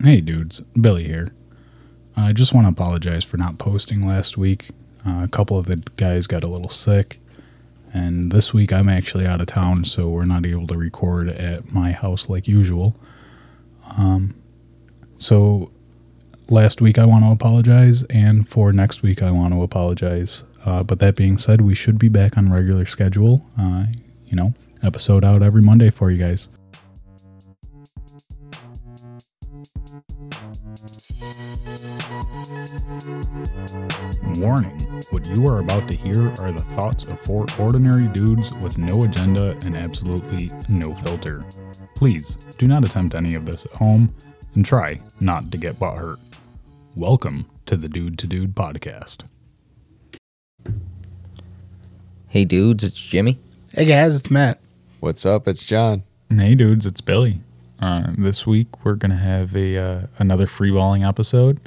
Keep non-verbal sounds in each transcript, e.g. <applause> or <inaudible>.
Hey, dudes. Billy here. I just want to apologize for not posting last week. Uh, a couple of the guys got a little sick, and this week I'm actually out of town, so we're not able to record at my house like usual. Um, so last week I want to apologize, and for next week I want to apologize. Uh, but that being said, we should be back on regular schedule. Uh, you know, episode out every Monday for you guys. Warning What you are about to hear are the thoughts of four ordinary dudes with no agenda and absolutely no filter. Please do not attempt any of this at home and try not to get butt hurt. Welcome to the Dude to Dude podcast. Hey dudes, it's Jimmy. Hey guys, it's Matt. What's up? It's John. Hey dudes, it's Billy. Uh, this week we're gonna have a uh, another freeballing episode.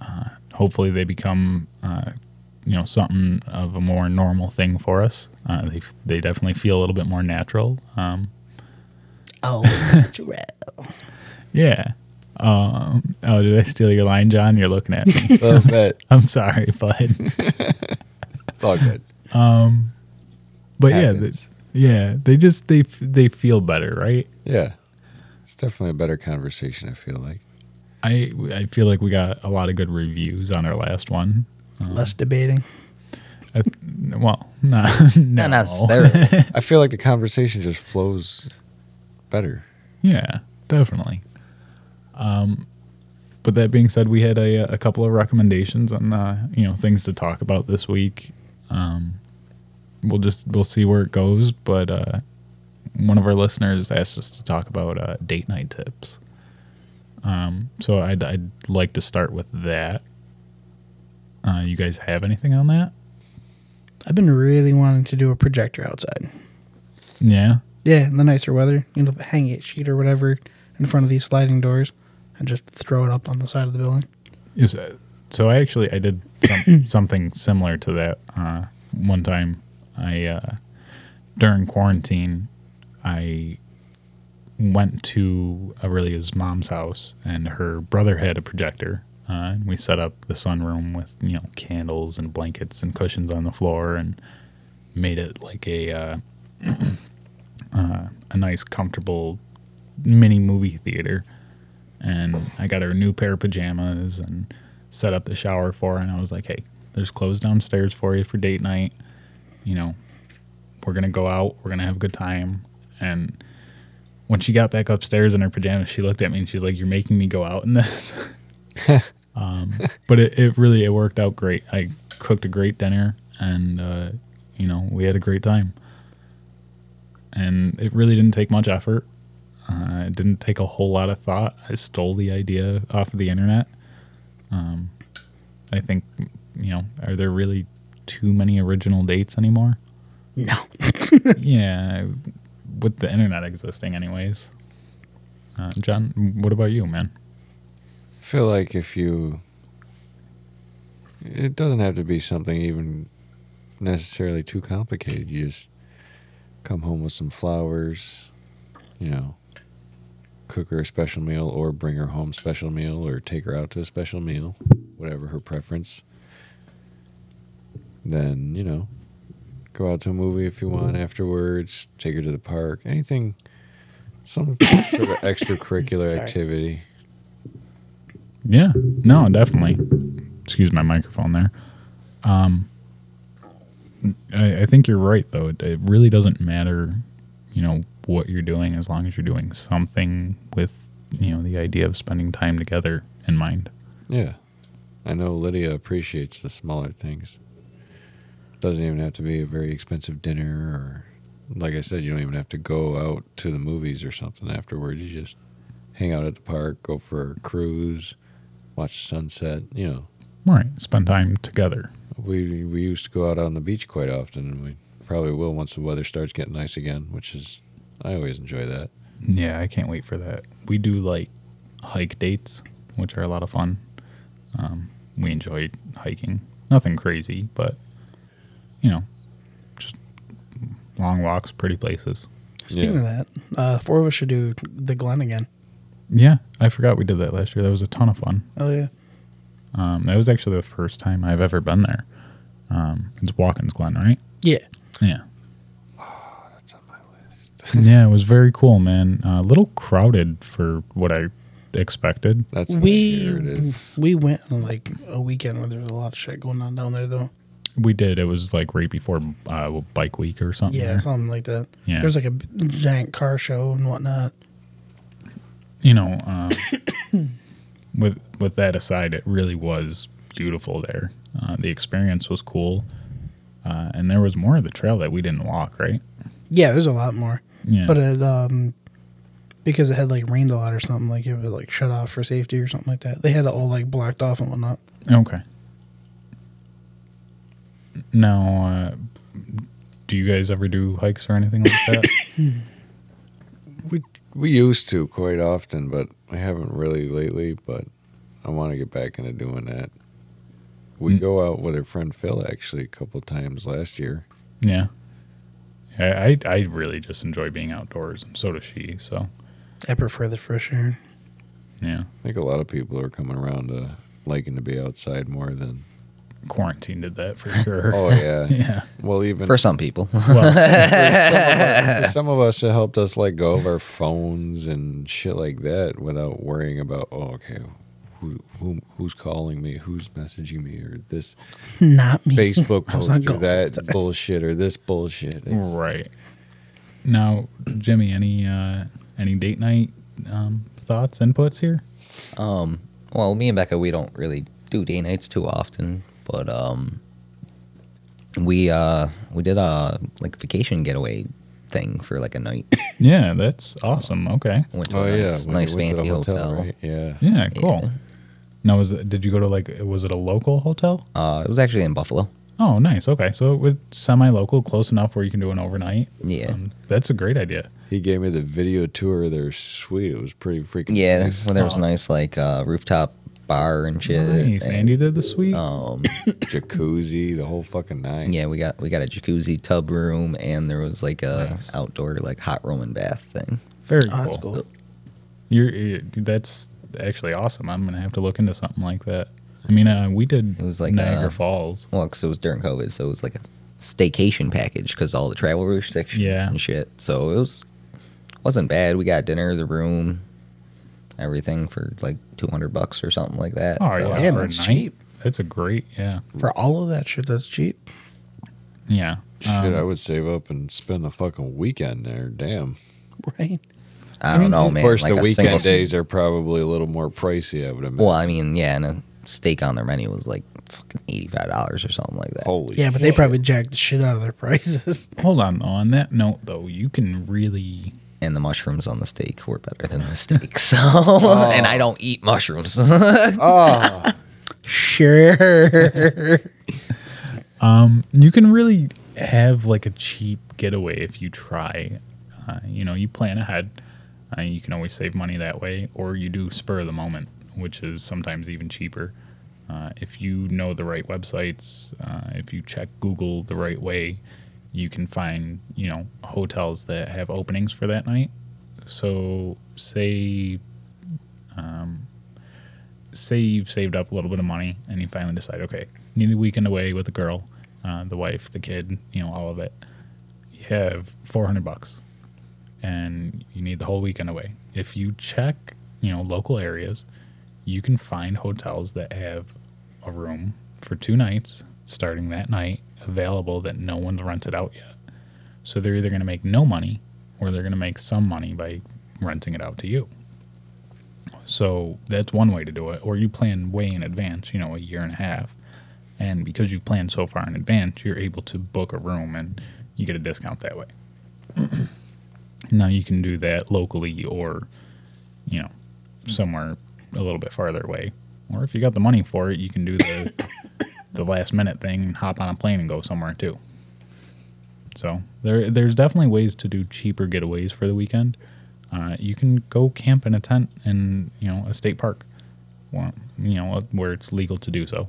Uh, hopefully they become uh, you know something of a more normal thing for us. Uh, they they definitely feel a little bit more natural. Um, Oh, natural. <laughs> yeah. Um, oh, did I steal your line, John? You're looking at me. A little bit. I'm sorry, bud. <laughs> It's all good. Um, But yeah, they, yeah, they just they f- they feel better, right? Yeah. It's definitely a better conversation, I feel like. I I feel like we got a lot of good reviews on our last one. Less debating. I, well, <laughs> nah, <laughs> no, Not necessarily. <laughs> I feel like the conversation just flows better. Yeah, definitely. Um, but that being said, we had a, a couple of recommendations on uh, you know things to talk about this week. Um, we'll just we'll see where it goes. But uh, one of our listeners asked us to talk about uh, date night tips. Um, so I'd I'd like to start with that. Uh, you guys have anything on that? I've been really wanting to do a projector outside. Yeah. Yeah, in the nicer weather. You know, hang a sheet or whatever in front of these sliding doors and just throw it up on the side of the building. Is uh, so I actually I did some, <coughs> something similar to that uh, one time. I uh, during quarantine, I went to Aurelia's mom's house, and her brother had a projector. Uh, and we set up the sunroom with you know candles and blankets and cushions on the floor, and made it like a uh, <clears throat> uh, a nice, comfortable mini movie theater and I got her a new pair of pajamas and set up the shower for her. And I was like, hey, there's clothes downstairs for you for date night. You know, we're to go out, we're to have a good time. And when she got back upstairs in her pajamas, she looked at me and she's like, you're making me go out in this. <laughs> um, but it, it really, it worked out great. I cooked a great dinner and, uh, you know, we had a great time. And it really didn't take much effort. Uh, it didn't take a whole lot of thought. I stole the idea off of the internet. Um, I think, you know, are there really too many original dates anymore? No. <laughs> yeah, with the internet existing, anyways. Uh, John, what about you, man? I feel like if you. It doesn't have to be something even necessarily too complicated. You just come home with some flowers, you know, cook her a special meal or bring her home special meal or take her out to a special meal, whatever her preference. Then, you know, go out to a movie if you want afterwards, take her to the park, anything, some <coughs> sort of extracurricular Sorry. activity. Yeah, no, definitely. Excuse my microphone there. Um, I, I think you're right, though. It, it really doesn't matter, you know, what you're doing as long as you're doing something with, you know, the idea of spending time together in mind. Yeah. I know Lydia appreciates the smaller things. Doesn't even have to be a very expensive dinner or like I said, you don't even have to go out to the movies or something afterwards. You just hang out at the park, go for a cruise, watch the sunset, you know. Right. Spend time together. We we used to go out on the beach quite often and we probably will once the weather starts getting nice again, which is I always enjoy that. Yeah, I can't wait for that. We do like hike dates, which are a lot of fun. Um, we enjoy hiking. Nothing crazy, but you know, just long walks, pretty places. Speaking Yeah. of that, uh, four of us should do the Glen again. Yeah, I forgot we did that last year. That was a ton of fun. Oh yeah. Um, that was actually the first time I've ever been there. Um, it's Watkins Glen, right? Yeah. Yeah. Oh, that's on my list. <laughs> yeah, it was very cool, man. A little crowded for what I expected. That's what We it is. we went on like a weekend where there was a lot of shit going on down there though. We did. It was like right before uh, Bike Week or something. Yeah, there. something like that. Yeah. There's like a giant car show and whatnot. you know, uh, <coughs> with with that aside, it really was beautiful there. Uh, the experience was cool, uh, and there was more of the trail that we didn't walk. Right? Yeah, there's a lot more. Yeah. But it um because it had like rained a lot or something, like it was like shut off for safety or something like that. They had it all like blocked off and whatnot. okay. Now, uh, do you guys ever do hikes or anything like that? <coughs> We we used to quite often, but I haven't really lately. But I want to get back into doing that. We Mm. go out with our friend Phil actually a couple times last year. yeah. I, I I really just enjoy being outdoors, and so does she. So I prefer the fresh air. yeah, I think a lot of people are coming around to liking to be outside more than. Quarantine did that for sure. Oh <laughs> yeah. yeah. Well, even For some people. Well, <laughs> for some, of us, for some of us, it helped us let go of our phones and shit like that without worrying about, oh, okay, who, who who's calling me, who's messaging me, or this <laughs> Not me. Facebook I post, or that with bullshit, or this bullshit. It's- Right. Now, Jimmy, any uh, any date night um, thoughts, inputs here? Um, well, me and Becca, we don't really do day nights too often, but um, we uh we did a like vacation getaway thing for like a night. <laughs> Yeah, that's awesome. Okay. Went to Oh a yeah, nice, when nice we fancy the hotel. right? Yeah. Yeah, cool. Yeah. Now, was it, did you go to like was it a local hotel? Uh, it was actually in Buffalo. Oh, nice. Okay, so it was semi-local, close enough where you can do an overnight. Yeah. Um, that's a great idea. He gave me the video tour. They're sweet. It was pretty freaking. Yeah, nice. well, there was Oh. a nice like uh, rooftop bar and shit. Nice. and, Andy did the suite. Um, <laughs> jacuzzi, the whole fucking nine. yeah, we got we got a jacuzzi tub room, and there was like a Nice. outdoor like hot Roman bath thing. Very Oh, cool. that's cool. You're, you that's actually awesome. I'm gonna have to look into something like that. I mean, uh, we did It was like, Niagara uh, Falls. Well, because it was during COVID, so it was like a staycation package because all the travel restrictions Yeah. and shit. So it was wasn't bad. We got dinner, the room, everything for like two hundred bucks or something like that. Oh So- yeah, Damn, that's night, cheap. That's a great yeah For all of that shit, that's cheap. yeah. Shit, Um, I would save up and spend a fucking weekend there. Damn. <laughs> Right? I don't know, man. of course, like the weekend single- days are probably a little more pricey. I would imagine. Well, I mean, yeah, and a steak on their menu was like fucking eighty five dollars or something like that. Holy. Yeah, but they probably jacked the shit out of their <laughs> prices. Hold on though. On that note, though, you can really And the mushrooms on the steak were better than the <laughs> steak. So, and I don't eat mushrooms. <laughs> Oh, sure. <laughs> um you can really have like a cheap getaway if you try. Uh, you know, you plan ahead. Uh, you can always save money that way, or you do spur of the moment, which is sometimes even cheaper. Uh, if you know the right websites, uh, if you check Google the right way, you can find you know hotels that have openings for that night. So say, um, say you've saved up a little bit of money and you finally decide, okay, need a weekend away with the girl, uh, the wife, the kid, you know, all of it. You have four hundred bucks, and you need the whole weekend away. If you check, you know, local areas, you can find hotels that have a room for two nights starting that night available that no one's rented out yet. So they're either going to make no money or they're going to make some money by renting it out to you. So that's one way to do it. Or you plan way in advance, you know, a year and a half. And because you've planned so far in advance, you're able to book a room and you get a discount that way. <clears throat> now you can do that locally or, you know, somewhere a little bit farther away. Or if you got the money for it, you can do the the last minute thing and hop on a plane and go somewhere too. So there there's definitely ways to do cheaper getaways for the weekend. Uh, you can go camp in a tent in you know a state park, well, you know where it's legal to do so.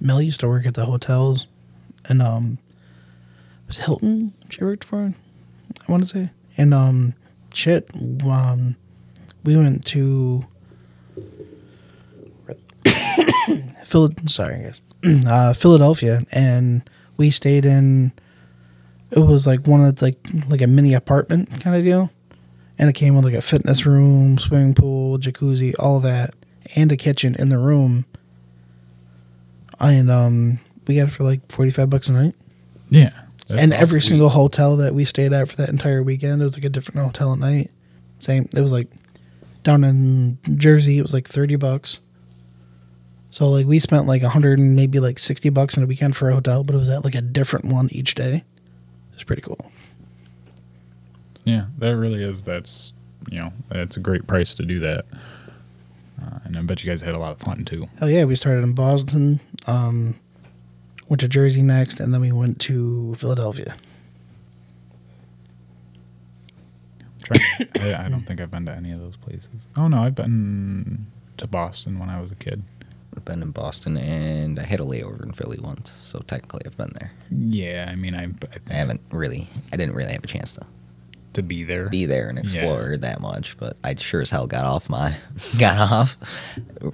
Mel used to work at the hotels, and um, was Hilton she worked for. I want to say, and um, shit. Um, we went to <coughs> Phil. Sorry, guys. <coughs> Uh, Philadelphia, and we stayed in. It was like one of the, like like a mini apartment kind of deal, and it came with like a fitness room, swimming pool, jacuzzi, all that, and a kitchen in the room. And um, we got it for like forty five bucks a night. Yeah. And every sweet. single hotel that we stayed at for that entire weekend, it was like a different hotel at night. Same, it was like down in Jersey, it was like thirty bucks. So like we spent like a hundred and maybe like sixty bucks in a weekend for a hotel, but it was at like a different one each day. It's pretty cool. Yeah, that really is. That's you know, that's a great price to do that. Uh, and I bet you guys had a lot of fun too. Hell yeah, we started in Boston, um, went to Jersey next, and then we went to Philadelphia. Trying, I, I don't think I've been to any of those places. Oh no, I've been to Boston when I was a kid. I've been in Boston and I had a layover in Philly once, so technically I've been there. Yeah, I mean, I, I I haven't really, I didn't really have a chance to to be there. be there and Yeah. explore that much, but I sure as hell got off my, <laughs> got off,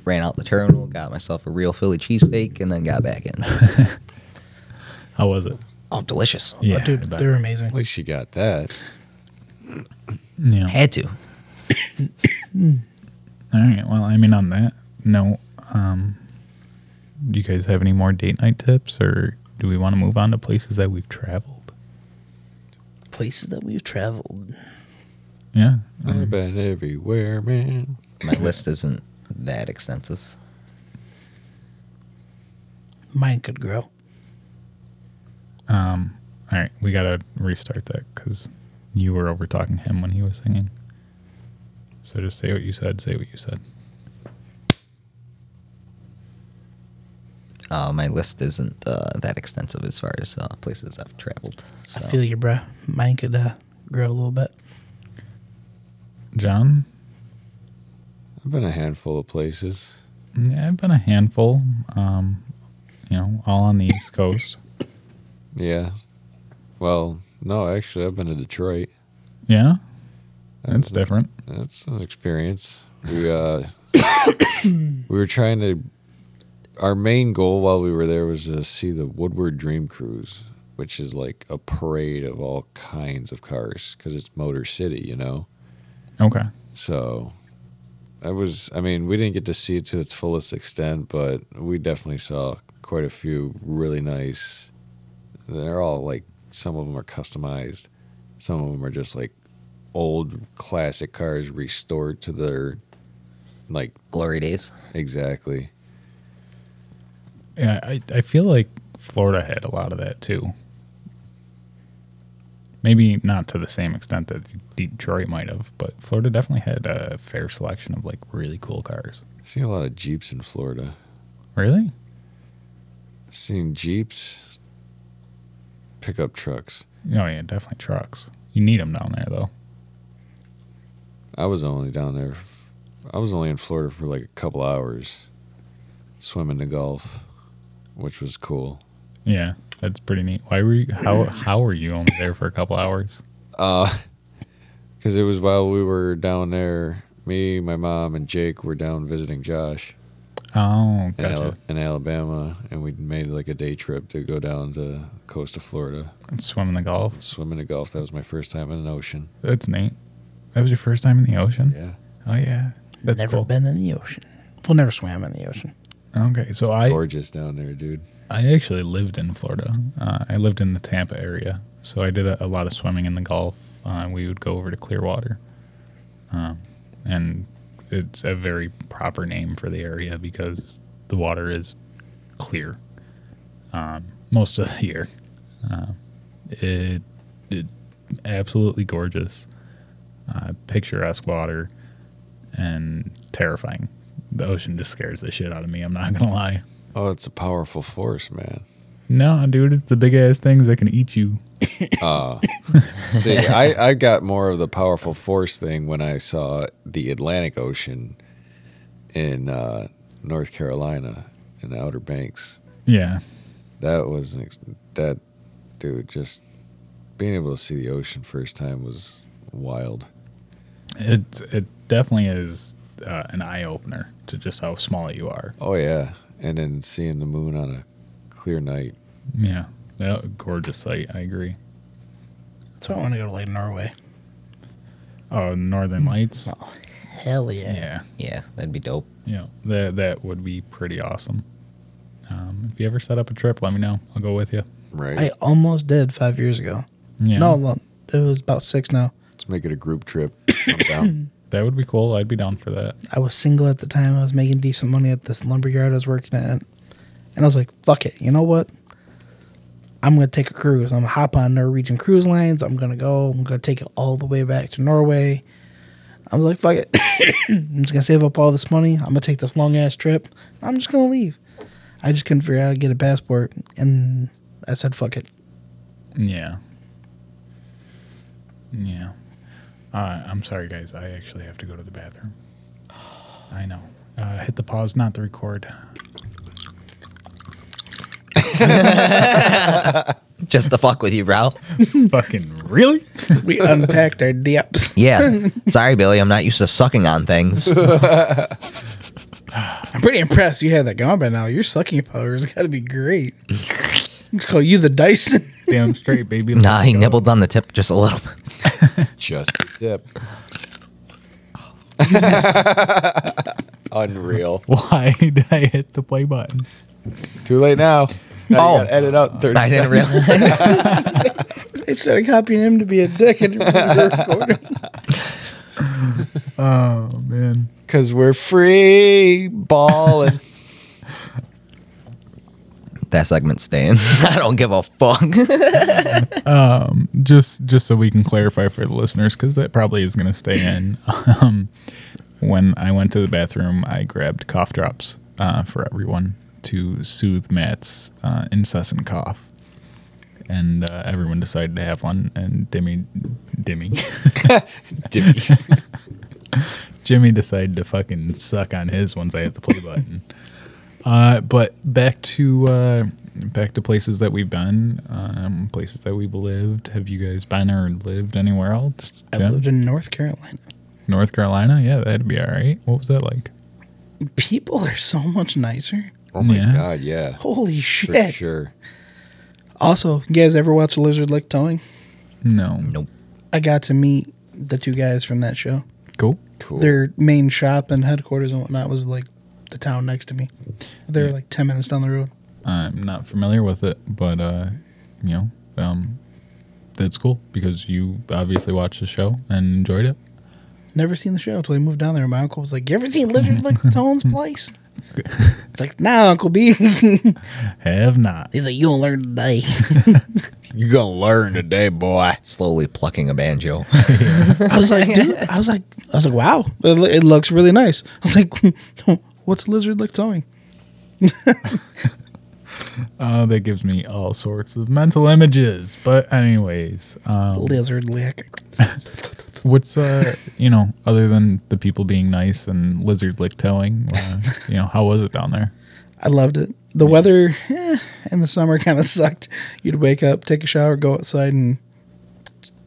ran out the terminal, got myself a real Philly cheesesteak, and then got back in. <laughs> How was it? oh, delicious! Oh, yeah, Oh, dude, they're amazing. At least you got that. Yeah. Had to. <coughs> All right. Well, I mean, on that note, um, do you guys have any more date night tips, or do we want to move on to places that we've traveled? Places that we've traveled. Yeah. I've been everywhere, man. My list isn't that extensive. Mine could grow. Um. All right. We gotta restart that because you were over talking him when he was singing. So just say what you said. Say what you said. Uh, my list isn't uh, that extensive as far as uh, places I've traveled. So. I feel you, bruh. Mine could uh, grow a little bit. John. I've been a handful of places. Yeah, I've been a handful. Um, you know, all on the East <laughs> Coast. Yeah. Well, no, actually, I've been to Detroit. Yeah, that's That's- different. That's an experience. We uh, <coughs> we were trying to. Our main goal while we were there was to see the Woodward Dream Cruise, which is like a parade of all kinds of cars because it's Motor City, you know. Okay. So, I was. I mean, we didn't get to see it to its fullest extent, but we definitely saw quite a few really nice. They're all like some of them are customized, some of them are just like old classic cars restored to their like Glory days. exactly. Yeah, I, I feel like Florida had a lot of that too. Maybe not to the same extent that Detroit might have, but Florida definitely had a fair selection of like really cool cars. See a lot of Jeeps in Florida. Really? Seen Jeeps, pickup trucks. Oh yeah, definitely trucks. You need them down there though. I was only down there. I was only in Florida for like a couple hours, swimming the Gulf, which was cool. Yeah, that's pretty neat. Why were you? How how were you only there for a couple hours? Uh, because it was while we were down there. Me, my mom, and Jake were down visiting Josh Oh, in, gotcha. Al- in Alabama, and we made like a day trip to go down to the coast of Florida, and swim in the Gulf. swim in the Gulf. That was my first time in an ocean. That's neat. That was your first time in the ocean. Yeah, Oh yeah, that's Never cool. been in the ocean. Well, never swam in the ocean. Okay, so I gorgeous down there, dude. I actually lived in Florida. Uh, I lived in the Tampa area, so I did a, a lot of swimming in the Gulf. Uh, we would go over to Clearwater, um, and it's a very proper name for the area because the water is clear um, most of the year. Uh, it, it absolutely gorgeous, uh, picturesque water, and terrifying. The ocean just scares the shit out of me. I'm not gonna lie. Oh, it's a powerful force, man. No, dude, it's the big ass things that can eat you. Uh, <coughs> see, <laughs> I, I got more of the powerful force thing when I saw the Atlantic Ocean in uh, North Carolina in the Outer Banks. Yeah. That was an ex- that dude. Just being able to see the ocean first time was wild. It it definitely is uh, an eye opener to just how small you are. Oh yeah, and then seeing the moon on a clear night. Yeah, yeah gorgeous sight. I agree. That's why I want to go to like Norway. Oh, Northern Lights. Oh, hell yeah. Yeah, Yeah, that'd be dope. yeah, that that would be pretty awesome. Um, if you ever set up a trip, let me know. I'll go with you. Right. I almost did five years ago. Yeah, No, it was about six now. Let's make it a group trip. <coughs> <coughs> That would be cool. I'd be down for that. I was single at the time. I was making decent money at this lumber yard I was working at. And I was like, fuck it. You know what? I'm going to take a cruise. I'm going to hop on Norwegian Cruise Lines. I'm going to go. I'm going to take it all the way back to Norway. I was like, fuck it. <coughs> I'm just going to save up all this money. I'm going to take this long ass trip. I'm just going to leave. I just couldn't figure out how to get a passport. And I said, fuck it. Yeah. Yeah. Uh, I'm sorry, guys. I actually have to go to the bathroom. I know. Uh, hit the pause, not the record. <laughs> Just to fuck with you, bro. <laughs> Fucking really? We unpacked our depths. Yeah. <laughs> Sorry, Billy. I'm not used to sucking on things. I'm pretty impressed you had that going by now. Your sucking powers got to be great. Let's call you the Dyson. Damn straight, baby. nah, he go. nibbled on the tip just a little bit. <laughs> Just a tip. <laughs> Unreal. Why did I hit the play button? Too late now. Now Oh. you gotta edit out 30 I didn't seconds. realize. <laughs> They started copying him to be a dick and recording. Oh man. Cause we're free balling. That segment's staying. <laughs> I don't give a fuck. <laughs> Just just so we can clarify for the listeners, because that probably is going to stay in. <laughs> Um, when I went to the bathroom, I grabbed cough drops uh, for everyone to soothe Matt's uh, incessant cough. And uh, everyone decided to have one, and Dimmy, Dimmy, Dimmy. Jimmy decided to fucking suck on his once I hit the play button. Uh, but back to uh, back to places that we've been, um, places that we've lived. Have you guys been or lived anywhere else? I Jen? lived in North Carolina. North Carolina. Yeah, that'd be all right. What was that like? People are so much nicer. Oh my Yeah. god, yeah. Holy For shit. sure. Also, you guys ever watch Lizard Lick Towing? No. nope. I got to meet the two guys from that show. Cool. Cool. Their main shop and headquarters and whatnot was like the town next to me. They were like 10 minutes down the road. I'm not familiar with it, but uh, you know, um, that's cool because you obviously watched the show and enjoyed it. Never seen the show until I moved down there. My uncle was like, You ever seen Lizard Lick Towing's place? <laughs> It's like, Nah, Uncle B. <laughs> Have not. He's like, You'll learn today. <laughs> You're gonna learn today, boy. Slowly plucking a banjo. I was like, dude, I was like, I was like, wow, it, it looks really nice. I was like, what's lizard lick towing? <laughs> Uh, that gives me all sorts of mental images. But anyways, um, Lizard lick. <laughs> what's uh, you know, other than the people being nice and lizard lick towing, uh, you know, how was it down there? I loved it. The weather eh, in the summer kind of <laughs> sucked. You'd wake up, take a shower, go outside, and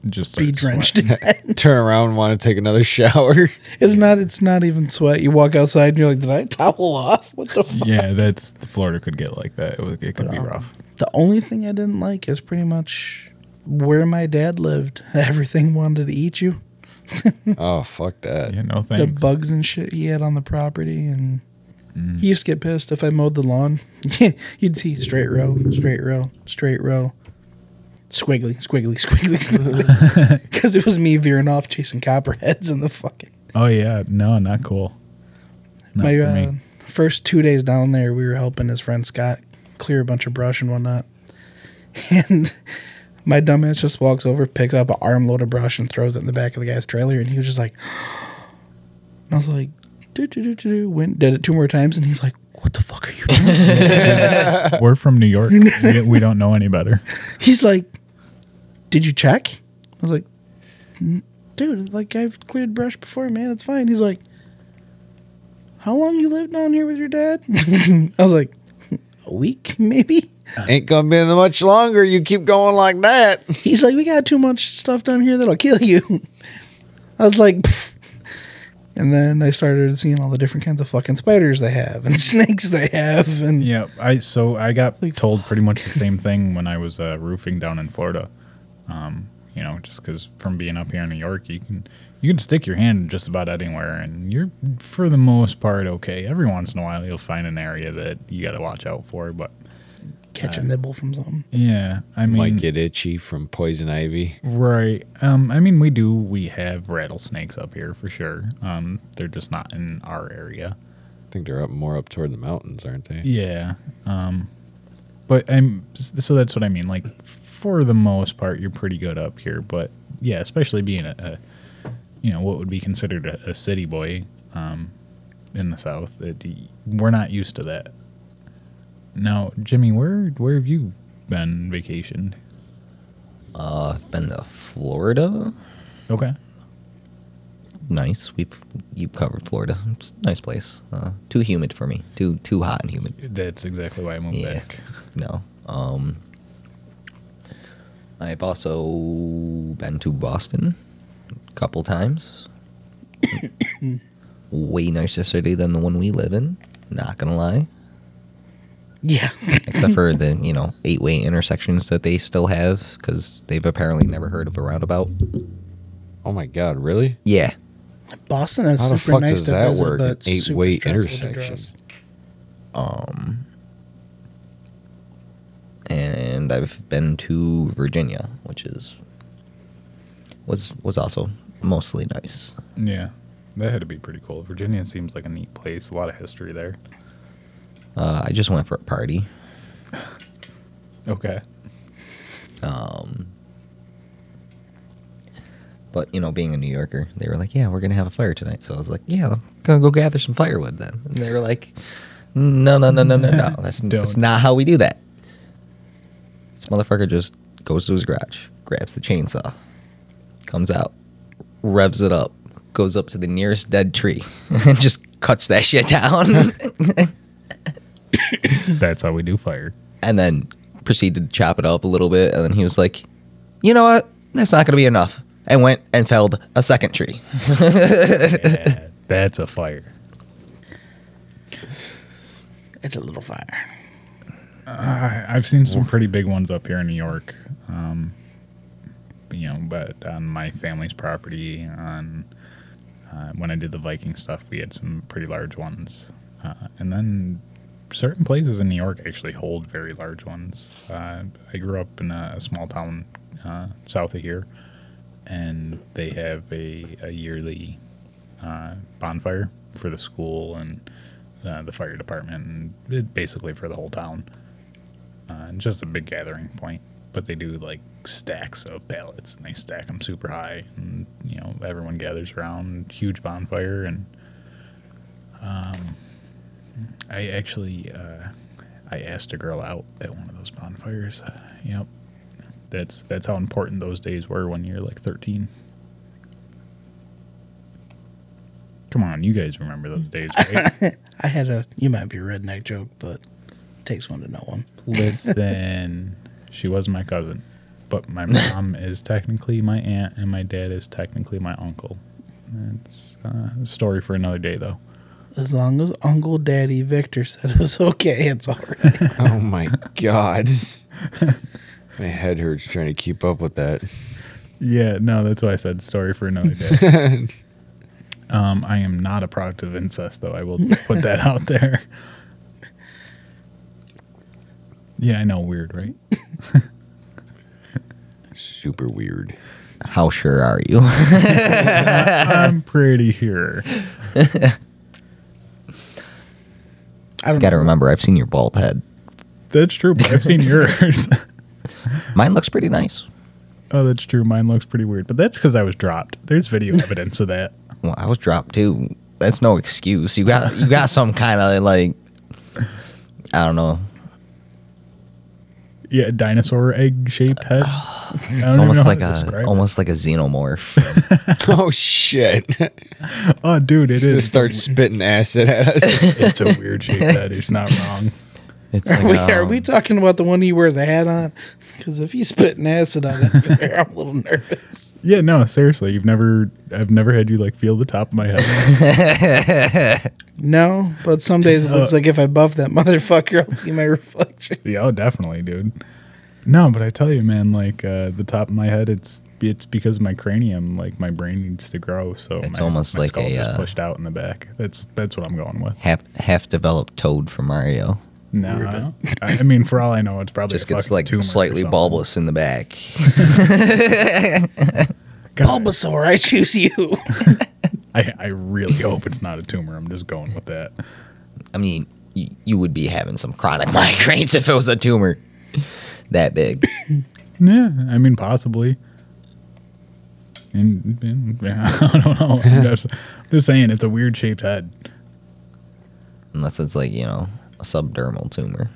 Just be drenched. sweating. <laughs> Turn around and want to take another shower. it's not. It's not even sweat. You walk outside and you're like, did I towel off? What the fuck? yeah, that's Florida could get like that. It, would- it could be um, rough. The only thing I didn't like is pretty much where my dad lived. <laughs> Everything wanted to eat you. <laughs> Oh fuck that. Yeah, no the bugs and shit he had on the property and Mm. he used to get pissed if I mowed the lawn. You'd see straight row, straight row, straight row. Squiggly, squiggly, squiggly. Squiggly. <laughs> <laughs> Because it was me veering off chasing copperheads in the fucking. Oh yeah, no, not cool. Not My uh, first two days down there, we were helping his friend Scott clear a bunch of brush and whatnot. <laughs> And my dumbass just walks over, picks up an armload of brush, and throws it in the back of the guy's trailer. And he was just like, <gasps> and I was like, do, do, do. Went, did it two more times, and he's like, what the fuck are you doing? We're from New York. we, we don't know any better. he's like, did you check? I was like, dude, like I've cleared brush before, man. It's fine. He's like, how long you lived down here with your dad? <laughs> I was like, a week, <laughs> maybe. Ain't gonna be much longer. You keep going like that. He's like, we got too much stuff down here that'll kill you. <laughs> I was like, "Pfft, And then I started seeing all the different kinds of fucking spiders they have and snakes they have. And Yeah, I so I got told pretty much the same thing when I was uh, roofing down in Florida. Um, you know, just because from being up here in New York, you can you can stick your hand just about anywhere, and you're for the most part okay. Every once in a while, you'll find an area that you got to watch out for, but catch a nibble from something. yeah, I mean, Might get itchy from poison ivy. Right. Um, I mean, we do. We have rattlesnakes up here for sure. Um, they're just not in our area. I think they're up more up toward the mountains, aren't they? Yeah. Um, but I'm so that's what I mean. Like for the most part, you're pretty good up here. But yeah, especially being a, a you know what would be considered a, a city boy um, in the South, it, we're not used to that. Now, Jimmy, where where have you been vacationed? Uh, I've been to Florida. Okay. Nice. We've you've covered Florida. It's a nice place. Uh, too humid for me. Too too hot and humid. That's exactly why I moved Yeah. back. <laughs> No. Um. I've also been to Boston a couple times. <coughs> Way nicer city than the one we live in. Not gonna lie. Yeah. Except for <laughs> the you know eight way intersections that they still have because they've apparently never heard of a roundabout. Oh my god, really? Yeah. Boston is How the super fuck nice does to that visit, work? but An it's super eight-way stressful intersection. Um, and I've been to Virginia, which is was was also mostly nice. Yeah, that had to be pretty cool. Virginia seems like a neat place. A lot of history there. Uh, I just went for a party. Okay. Um, but you know, being a New Yorker, they were like, "Yeah, we're gonna have a fire tonight." So I was like, "Yeah, I'm gonna go gather some firewood then." And they were like, "No, no, no, no, no, no. <laughs> That's, that's not how we do that." This motherfucker just goes to his garage, grabs the chainsaw, comes out, revs it up, goes up to the nearest dead tree, <laughs> and just cuts that shit down, <laughs> That's how we do fire. and then proceeded to chop it up a little bit. And then he was like, "You know what? That's not gonna be enough." And went and felled a second tree. Yeah, <laughs> that's a fire. It's a little fire. I, I've seen some pretty big ones up here in New York. Um, you know, but on my family's property, on uh, when I did the Viking stuff, we had some pretty large ones. Uh, and then certain places in New York actually hold very large ones. Uh, I grew up in a, small town uh, south of here, and they have a, a yearly uh, bonfire for the school and uh, the fire department, and basically for the whole town. Uh, and just a big gathering point. But they do like stacks of pallets, and they stack them super high, and you know everyone gathers around, huge bonfire, and um, I actually uh, I asked a girl out at one of those bonfires. Uh, yep, that's that's how important those days were when you're like 13. Come on, you guys remember those days, right? <laughs> I had a you might be a redneck joke, but takes one to know one. Listen, <laughs> she was my cousin, but my mom is technically my aunt, and my dad is technically my uncle. It's uh, a story for another day, though. As long as Uncle Daddy Victor said it was okay, it's all right. <laughs> Oh my god. <laughs> my head hurts trying to keep up with that. Yeah, no, that's why I said story for another day. um, I am not a product of incest, though. I will put that out there. Yeah, I know, weird, right? Super weird. How sure are you? <laughs> I'm pretty sure. I don't Gotta know. remember, I've seen your bald head. That's true, but I've seen <laughs> yours. Mine looks pretty nice. oh, that's true. Mine looks pretty weird, but that's because I was dropped. There's video evidence of that. Well, I was dropped too. That's no excuse. You got you got some kind of like I don't know. Yeah, dinosaur egg shaped head. <sighs> I It's almost like a describe it. almost like a xenomorph. <laughs> oh shit. <laughs> Oh, dude, it Just start spitting acid at us. <laughs> It's a weird shaped head. It's not wrong. It's like Wait, are um, we talking about the one he wears a hat on? Because if he's spitting acid on it, I'm a little nervous. Yeah, no, seriously, you've never. I've never had you like feel the top of my head. <laughs> <laughs> No, but some days it looks like if I buff that <laughs> motherfucker, I'll see my reflection. yeah, oh, definitely, dude. No, but I tell you, man, like uh, the top of my head, it's it's because my cranium, like my brain needs to grow, so It's my, almost my like skull a, just uh, pushed out in the back. That's that's what I'm going with. half half developed toad for Mario. No, I, I <laughs> I mean, for all I know, it's probably Just a gets like tumor slightly bulbous in the back. <laughs> God, Bulbasaur, I choose you. <laughs> I, I really hope it's not a tumor. I'm just going with that. I mean, you, you would be having some chronic migraines if it was a tumor that big. Yeah, I mean, possibly. And, and- yeah, I don't know. I'm just, I'm just saying, it's a weird shaped head. Unless it's like, you know, a subdermal tumor.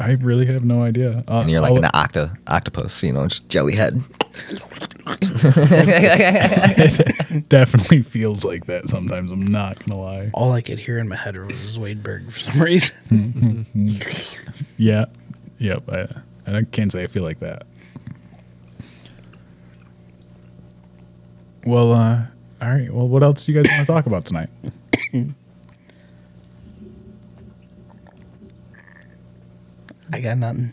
I really have no idea. Uh, And you're like I'll- an octa octopus, you know, just jelly head. <laughs> it definitely feels like that sometimes. I'm not gonna lie. All I could hear in my head was Wadeberg for some reason. <laughs> Yeah, yep. I, I can't say I feel like that. Well, uh, all right. Well, what else do you guys want to talk about tonight? <coughs> <coughs> I got nothing.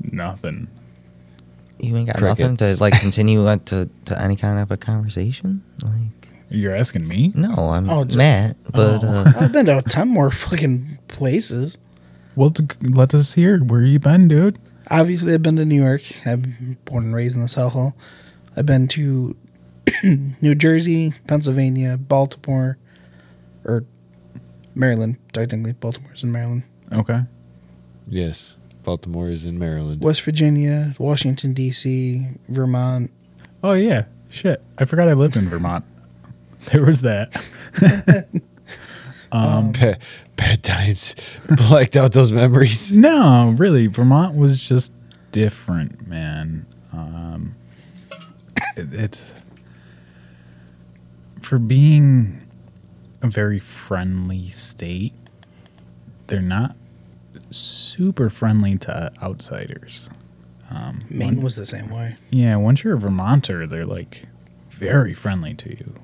Nothing. You ain't got nothing to Crickets. like continue on to, to any kind of a conversation? Like You're asking me? no, I'm Oh, just- Matt, but Oh. uh I've been to a ton more fucking places. Well, to, let us hear where you been, dude. Obviously, I've been to New York. I'm born and raised in the South Hall. I've been to <clears throat> New Jersey, Pennsylvania, Baltimore, or Maryland. Technically, Baltimore's in Maryland. Okay. Yes, Baltimore is in Maryland. West Virginia, Washington D.C., Vermont. Oh yeah. Shit. I forgot I lived in Vermont. <laughs> There was that. <laughs> Bad, bad times. <laughs> Blacked out those memories. No, really, Vermont was just different, man. Um, it- it's for being a very friendly state. They're not super friendly to outsiders. Maine was the same way. Yeah, once you're a Vermonter, they're like very friendly to you.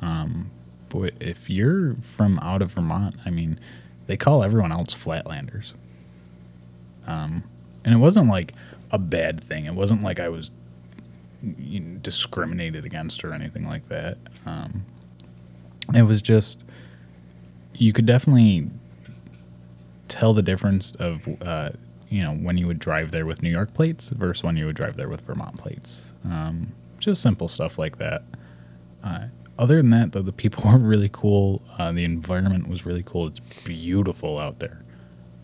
Um, but if you're from out of Vermont, I mean, they call everyone else Flatlanders. Um, and it wasn't like a bad thing. It wasn't like I was you know, discriminated against or anything like that. Um, it was just you could definitely tell the difference of uh, you know when you would drive there with New York plates versus when you would drive there with Vermont plates. Um, just simple stuff like that. Uh, other than that, though, the people <laughs> were really cool. Uh, the environment was really cool. It's beautiful out there.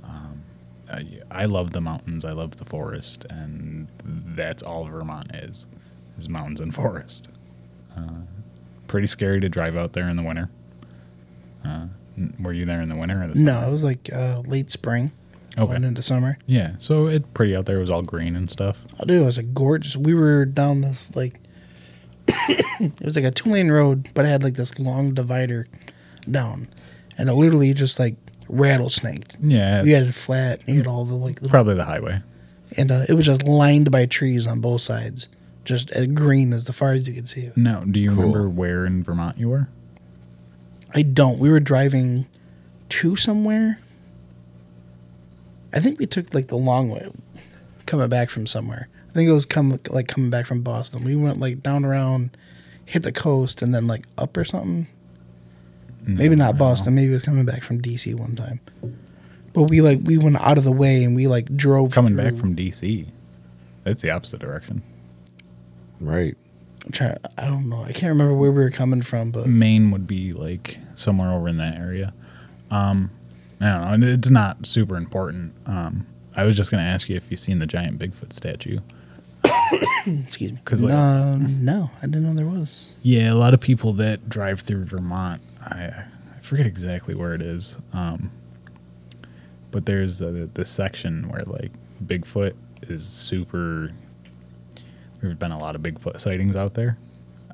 Um, I, I love the mountains. I love the forest, and that's all Vermont is: is mountains and forest. Uh, pretty scary to drive out there in the winter. N- were you there in the winter? Or the No, summer? it was like uh, late spring, Okay. going into summer. Yeah, so it pretty out there. It was all green and stuff. Oh, dude, it was like gorgeous. We were down this like <coughs> it was like a two lane road, but it had like this long divider down, and it literally just like rattlesnaked. Yeah, We had it flat. You had all the like, little, probably the highway. and uh, it was just lined by trees on both sides, just as green as the far as you could see it. No, do you Cool. remember where in Vermont you were? I don't. We were driving to somewhere. I think we took like the long way, coming back from somewhere. I think it was come like coming back from Boston. We went like down around, hit the coast, and then like up or something. Mm, Maybe not no. Boston. Maybe it was coming back from DC one time. But we like we went out of the way and we like drove Coming back from DC. That's the opposite direction. Right. I'm trying, I don't know. I can't remember where we were coming from, but Maine would be like somewhere over in that area. Um, I don't know. and It's not super important. Um, I was just gonna ask you if you've seen the giant Bigfoot statue. <coughs> excuse me. 'Cause, like- um, no, I didn't know there was. Yeah, a lot of people that drive through Vermont, I, I forget exactly where it is, um, but there's a, this section where like Bigfoot is super. There's been a lot of Bigfoot sightings out there.